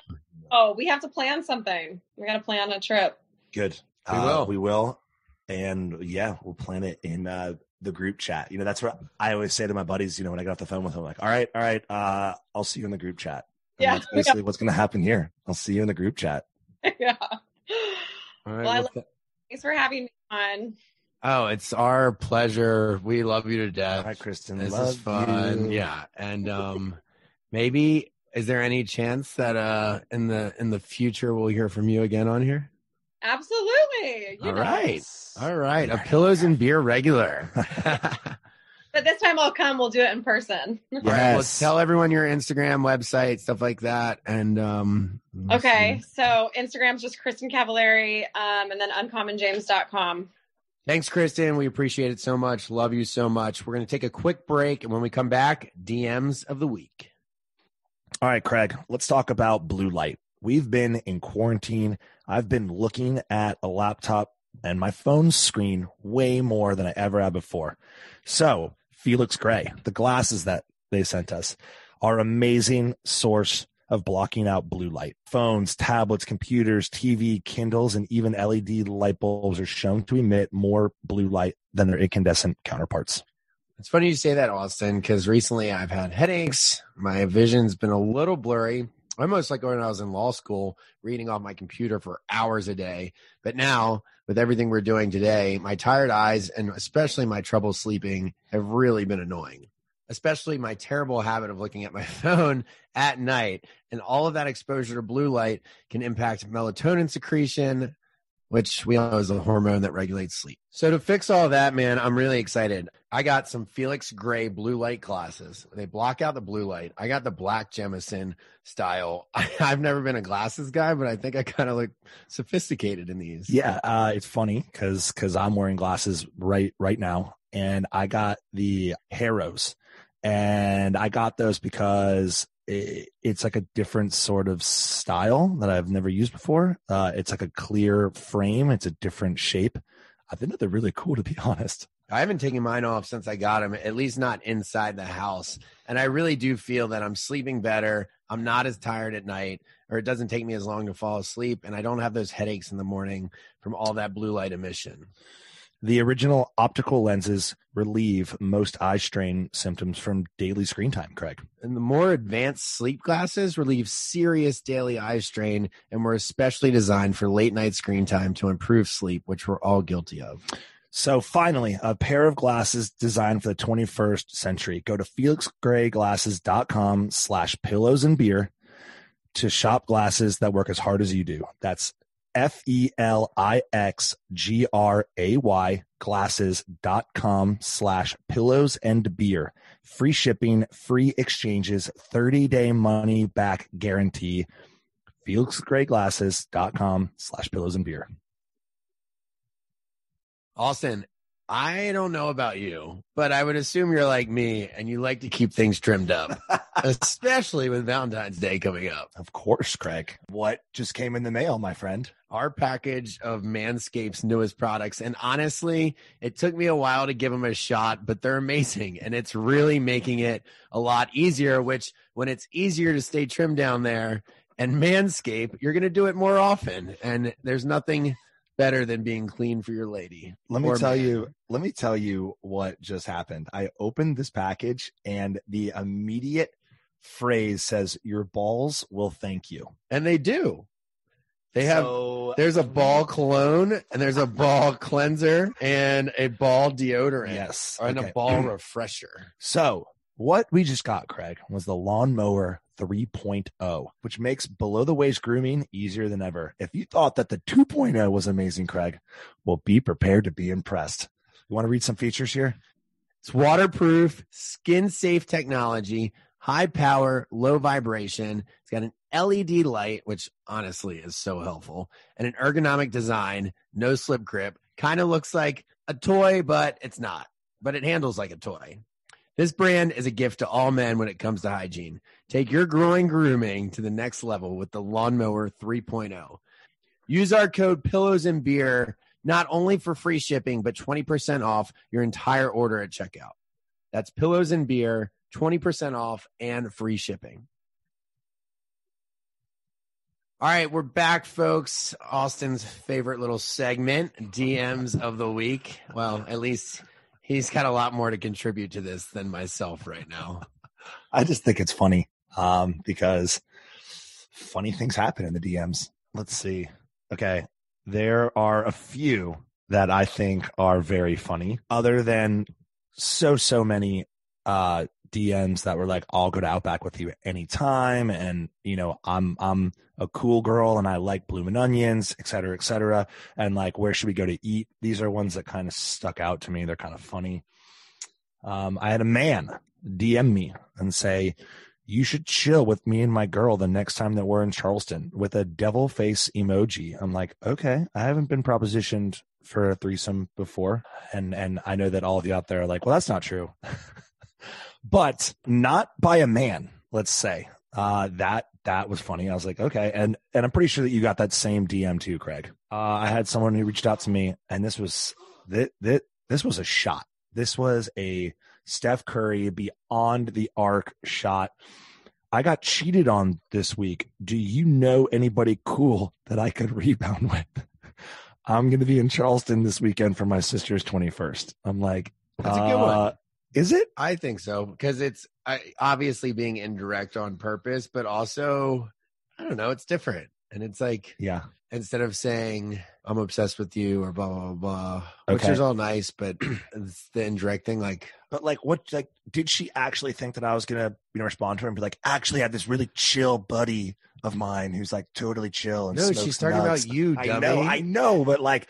Oh, we have to plan something. We got to plan a trip. good We Uh, will. we will and yeah we'll plan it in uh the group chat you know that's what i always say to my buddies you know when i get off the phone with them like all right all right uh i'll see you in the group chat and Yeah. that's basically what's going to happen here i'll see you in the group chat yeah. All right, Well, I love- Thanks for having me on. oh, it's our pleasure. We love you to death. all right kristin This love is fun. you. Yeah, and um, maybe is there any chance that uh in the in the future we'll hear from you again on here? Absolutely. You All know. right. All right. A pillows and beer regular. But this time I'll come. We'll do it in person. All right, well, Yes. tell everyone your Instagram, website, stuff like that. And um Okay. see. So Instagram's just Kristin Cavallari, um, and then uncommonjames.com. Thanks, Kristin. We appreciate it so much. Love you so much. We're gonna take a quick break, and when we come back, DMs of the week. All right, Craig, let's talk about blue light. We've been in quarantine. I've been looking at a laptop and my phone screen way more than I ever have before. So, Felix Gray, the glasses that they sent us, are amazing source of blocking out blue light. Phones, tablets, computers, TV, Kindles, and even LED light bulbs are shown to emit more blue light than their incandescent counterparts. It's funny you say that, Austen, because recently I've had headaches. My vision's been a little blurry, almost like when I was in law school, reading off my computer for hours a day. But now, with everything we're doing today, my tired eyes and especially my trouble sleeping have really been annoying. Especially my terrible habit of looking at my phone at night. And all of that exposure to blue light can impact melatonin secretion, which we all know is a hormone that regulates sleep. So to fix all that, man, I'm really excited. I got some Felix Gray blue light glasses. They block out the blue light. I got the black Jemison style. I, have never been a glasses guy, but I think I kind of look sophisticated in these. Yeah, uh, it's funny because because I'm wearing glasses right right now, and I got the Harrows, and I got those because it, it's like a different sort of style that I've never used before. Uh, it's like a clear frame. It's a different shape. I think that they're really cool, to be honest. I haven't taken mine off since I got them, at least not inside the house. And I really do feel that I'm sleeping better. I'm not as tired at night, or it doesn't take me as long to fall asleep. And I don't have those headaches in the morning from all that blue light emission. The original optical lenses relieve most eye strain symptoms from daily screen time. Craig. And the more advanced sleep glasses relieve serious daily eye strain and were especially designed for late night screen time to improve sleep, which we're all guilty of. So finally, a pair of glasses designed for the 21st century. Go to felixgrayglasses.com slash pillows and beer to shop glasses that work as hard as you do. That's F E L I X G R A Y glasses.com slash pillows and beer. Free shipping, free exchanges, 30 day money back guarantee. FelixGrayGlasses.com slash pillows and beer. Austen, I don't know about you, but I would assume you're like me and you like to keep things trimmed up, especially with Valentine's Day coming up. Of course, Craig. What just came in the mail, my friend? Our package of Manscaped's newest products. And honestly, it took me a while to give them a shot, but they're amazing. And it's really making it a lot easier, which when it's easier to stay trimmed down there and Manscaped, you're going to do it more often. And there's nothing better than being clean for your lady. Let me tell man. you, let me tell you what just happened. I opened this package and the immediate phrase says, Your balls will thank you. And they do. They have So- there's a um, ball cologne and there's a ball cleanser and a ball deodorant. Yes. And okay. a ball refresher. So what we just got, Craig, was the lawnmower 3.0, which makes below the waist grooming easier than ever. If you thought that the 2.0 was amazing, Craig, well, be prepared to be impressed. You want to read some features here? It's waterproof, skin safe technology, high power, low vibration. It's got an LED light, which honestly is so helpful, and an ergonomic design, no slip grip. Kind of looks like a toy, but it's not. But it handles like a toy. This brand is a gift to all men when it comes to hygiene. Take your growing grooming to the next level with the Lawnmower 3.0. Use our code Pillows and Beer not only for free shipping, but 20% off your entire order at checkout. That's Pillows and Beer, 20% off and free shipping. All right, we're back, folks. Austen's favorite little segment, DMs of the week. Well, at least he's got a lot more to contribute to this than myself right now. I just think it's funny um, because funny things happen in the DMs. Let's see. Okay. There are a few that I think are very funny, other than so, so many uh, DMs that were like, "I'll go to Outback with you anytime," and you know, I'm I'm a cool girl and I like blooming onions, et cetera, et cetera. And like, where should we go to eat? These are ones that kind of stuck out to me. They're kind of funny. Um, I had a man DM me and say, you should chill with me and my girl the next time that we're in Charleston with a devil face emoji. I'm like, okay, I haven't been propositioned for a threesome before. And, and I know that all of you out there are like, well, that's not true, but not by a man, let's say. Uh, that, that was funny. I was like, okay. And, and I'm pretty sure that you got that same DM too, Craig. Uh, I had someone who reached out to me and this was, this, this, this was a shot. This was a Steph Curry beyond the arc shot. I got cheated on this week. Do you know anybody cool that I could rebound with? I'm going to be in Charleston this weekend for my sister's 21st. I'm like, That's a good one. Is it? I think so because it's I, obviously being indirect on purpose, but also I don't know, it's different. And it's like Yeah. instead of saying I'm obsessed with you or blah blah blah, blah which Okay. is all nice, but it's the indirect thing. Like But like, what? Like, did she actually think that I was gonna, you know, respond to her and be like, actually, I have this really chill buddy of mine who's like totally chill and no, she's talking nuts. about you, I know, I know, but like,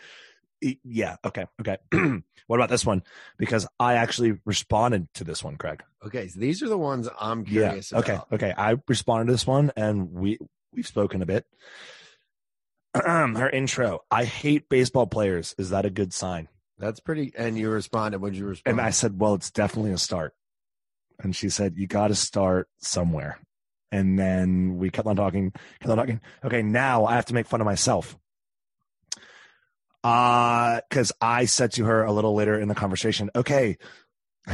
yeah, okay, okay. what about this one? Because I actually responded to this one, Craig. okay, so these are the ones I'm curious Okay, about. okay. Okay. I responded to this one, and we we've spoken a bit. Her intro. I hate baseball players. Is that a good sign? That's pretty. And you responded. Would you respond? And I said, well, it's definitely a start. And she said, you got to start somewhere. And then we kept on talking, kept on talking. Okay, now I have to make fun of myself. Uh, cause I said to her a little later in the conversation, okay,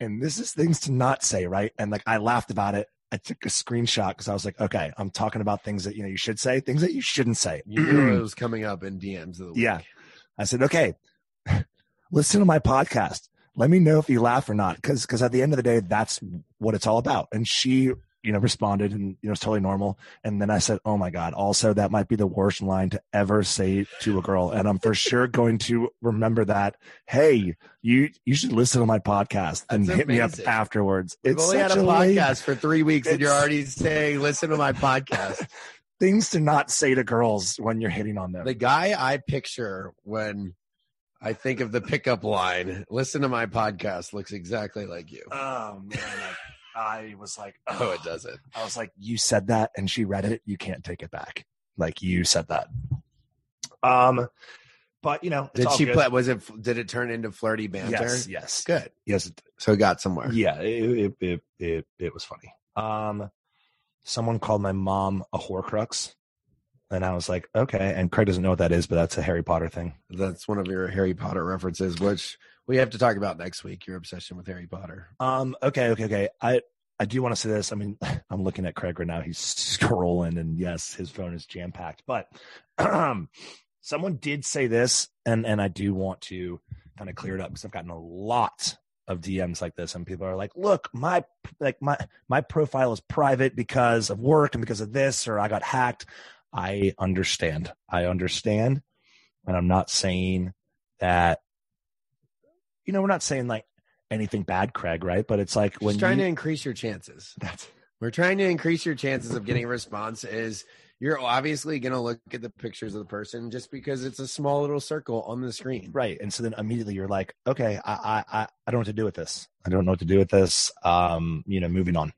and this is things to not say, right? And like I laughed about it. I took a screenshot because I was like, okay, I'm talking about things that you know you should say, things that you shouldn't say. you knew it was coming up in DMs of the week. Yeah. I said, okay, listen to my podcast. Let me know if you laugh or not. Cause, cause at the end of the day, that's what it's all about. And she, you know, responded and, you know, it's totally normal. And then I said, oh my God, also that might be the worst line to ever say to a girl. And I'm for sure going to remember that. Hey, you, you should listen to my podcast and That's hit me up afterwards. We've It's only had a such lame- podcast for three weeks, and you're already saying, "Listen to my podcast." things to not say to girls when you're hitting on them. the guy I picture when I think of the pickup line, "Listen to my podcast," looks exactly like you. oh man. I, was like, Oh, it doesn't. I was like, you said that and she read it. You can't take it back. Like you said that. Um, but you know, it's Did all she good. play? Was it? Did it turn into flirty banter? Yes, yes, Good. yes. it- So it got somewhere. Yeah, it, it it it it was funny. Um, someone called my mom a Horcrux, and I was like, okay. And Craig doesn't know what that is, but that's a Harry Potter thing. That's one of your Harry Potter references, which we have to talk about next week. Your obsession with Harry Potter. Um, okay, okay, okay. I I do want to say this. I mean, I'm looking at Craig right now. He's scrolling, and yes, his phone is jam packed. But um, someone did say this, and and I do want to kind of clear it up because I've gotten a lot of DMs like this, and people are like, "Look, my like my my profile is private because of work and because of this, or I got hacked." I understand. I understand, and I'm not saying that. You know, we're not saying like anything bad, Craig, right? But it's like when Just trying you, to increase your chances. that's We're trying to increase your chances of getting a response. Is you're obviously going to look at the pictures of the person just because it's a small little circle on the screen. right. And so then immediately you're like, okay, I, I, I, I don't know what to do with this. I don't know what to do with this. Um, you know, moving on.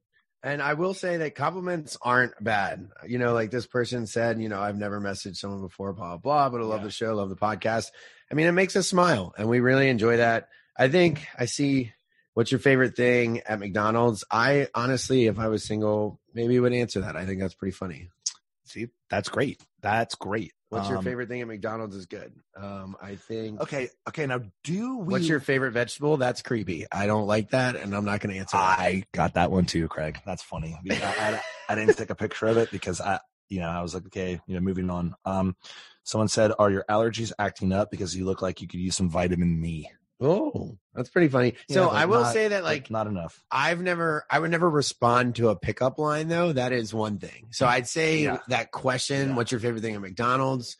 And I will say that compliments aren't bad. You know, like this person said, you know, I've never messaged someone before, blah, blah, blah, but I love Yeah. the show, love the podcast. I mean, it makes us smile and we really enjoy that. I think I see what's your favorite thing at McDonald's. I honestly, if I was single, maybe would answer that. I think that's pretty funny. See, that's great. That's great. What's your Um, favorite thing at McDonald's is good. Um, I think. Okay. Okay. Now, do we? What's your favorite vegetable? That's creepy. I don't like that, and I'm not going to answer that. I got that one too, Craig. That's funny. I, I, I didn't take a picture of it because I, you know, I was like, okay, you know, moving on. Um, someone said, "Are your allergies acting up because you look like you could use some vitamin me?" Oh, that's pretty funny. so Yeah, but I will not- say that, like, not enough. I've never, I would never respond to a pickup line though. That is one thing. So I'd say Yeah. that question, Yeah. "What's your favorite thing at McDonald's?"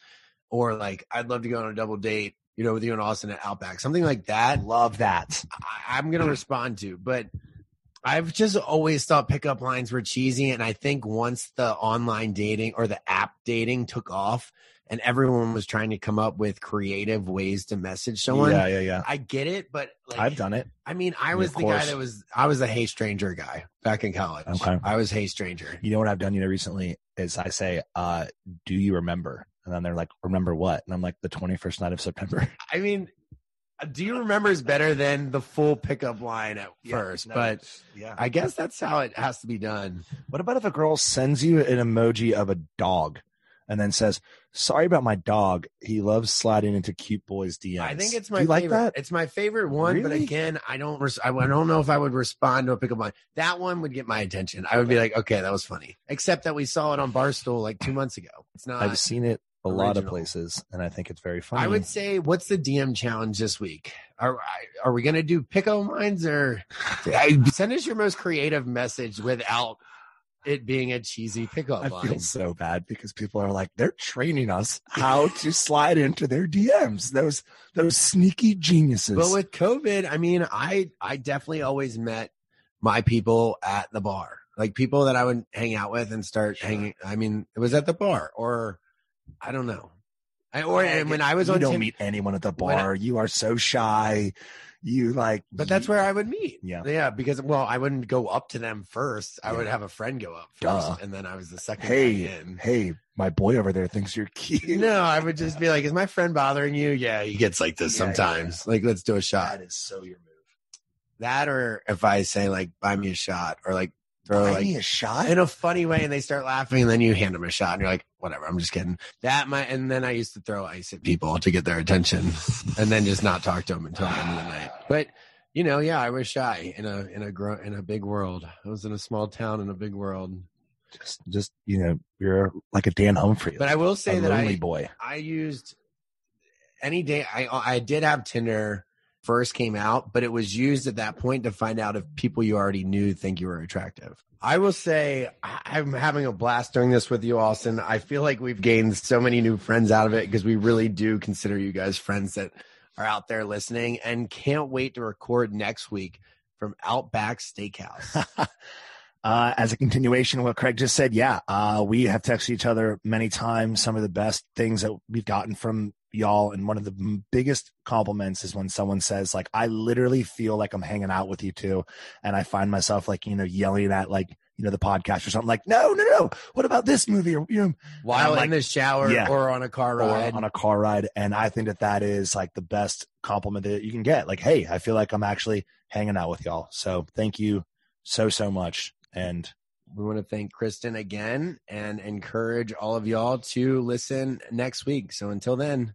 or like, "I'd love to go on a double date." You know, with you and Austen at Outback, something like that. Love that. I, I'm going to respond to, but I've just always thought pickup lines were cheesy. And I think once the online dating or the app dating took off and everyone was trying to come up with creative ways to message someone, Yeah, yeah, yeah. I get it. But like, I've done it. I mean, I was the guy that was, I was a Hey Stranger guy back in college. Okay. I was Hey Stranger. You know what I've done, you know, recently is I say, uh, do you remember? And then they're like, remember what? And I'm like, the 21st night of September. I mean, do you remember is better than the full pickup line at first, no, but yeah. I guess that's how it has to be done. What about if a girl sends you an emoji of a dog and then says, sorry about my dog. He loves sliding into cute boys' DMs. I think it's my you like favorite. that? It's my favorite one, but again, I don't. Res- I, I don't know if I would respond to a pickup line. That one would get my attention. I would be like, okay, that was funny. Except that we saw it on Barstool like two months ago. It's not. I've seen it a lot of places and I think it's very funny. I would say, what's the DM challenge this week? Are are we gonna do pickup lines or send us your most creative message without it being a cheesy pickup I line? feel so bad because people are like, they're training us how to slide into their DMs. Those those sneaky geniuses. But with COVID, I mean, I I definitely always met my people at the bar, like people that I would hang out with and start hanging. I mean, it was at the bar, or I don't know. I, or and when I was on, you on, don't Tin- meet anyone at the when I- bar. you are so shy. You like, but that's where I would meet. Yeah. yeah, because well, I wouldn't go up to them first. I would have a friend go up first, Duh. and then I was the second. hey, hey, my boy over there thinks you're cute. No, I would just be like, "Is my friend bothering you?" Yeah, he gets like this Yeah, yeah, sometimes. Like, let's do a shot. That is so your move. That, or if I say like, "Buy me a shot," or like throw like a shot. in a funny way and they start laughing and then you hand them a shot and you're like whatever i'm just kidding that might and then i used to throw ice at people to get their attention and then just not talk to them until the end of the night but you know yeah i was shy in a in a gro- in a big world i was in a small town in a big world just, just you know, you're like a Dan Humphrey. but i will say that i boy. i used any day i i did have tinder first came out but it was used at that point to find out if people you already knew think you were attractive I will say I- I'm having a blast doing this with you, Austen. I feel like we've gained so many new friends out of it because we really do consider you guys friends that are out there listening and can't wait to record next week from Outback Steakhouse. uh, as a continuation of what Craig just said, yeah, uh, we have texted each other many times. Some of the best things that we've gotten from y'all, and one of the biggest compliments is when someone says, "Like, I literally feel like I'm hanging out with you too," and I find myself like, you know, yelling at like, you know, the podcast or something like, "No, no, no! What about this movie?" Or you know, While like- in the shower Yeah. or on a car or ride. on a car ride, and I think that that is like the best compliment that you can get. Like, hey, I feel like I'm actually hanging out with y'all. So thank you so so much, and we want to thank Kristin again and encourage all of y'all to listen next week. So until then,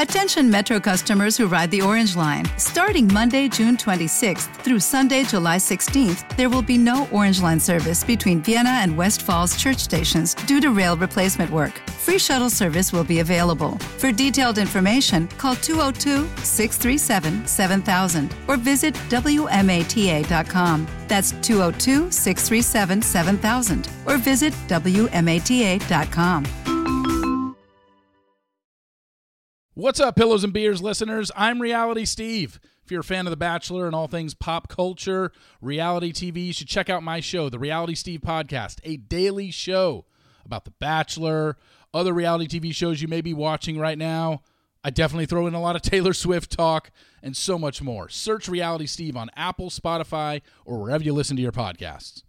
Attention Metro customers who ride the Orange Line. Starting Monday, June 26th through Sunday, July 16th, there will be no Orange Line service between Vienna and West Falls church stations due to rail replacement work. Free shuttle service will be available. For detailed information, call 202 637 7000 or visit WMATA.com. That's 202 637 7000 or visit WMATA.com. What's up, Pillows and Beers listeners? I'm Reality Steve. If you're a fan of The Bachelor and all things pop culture, reality TV, you should check out my show, The Reality Steve Podcast, a daily show about The Bachelor, other reality TV shows you may be watching right now. I definitely throw in a lot of Taylor Swift talk and so much more. Search Reality Steve on Apple, Spotify, or wherever you listen to your podcasts.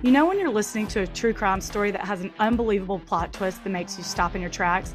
You know, when you're listening to a true crime story that has an unbelievable plot twist that makes you stop in your tracks?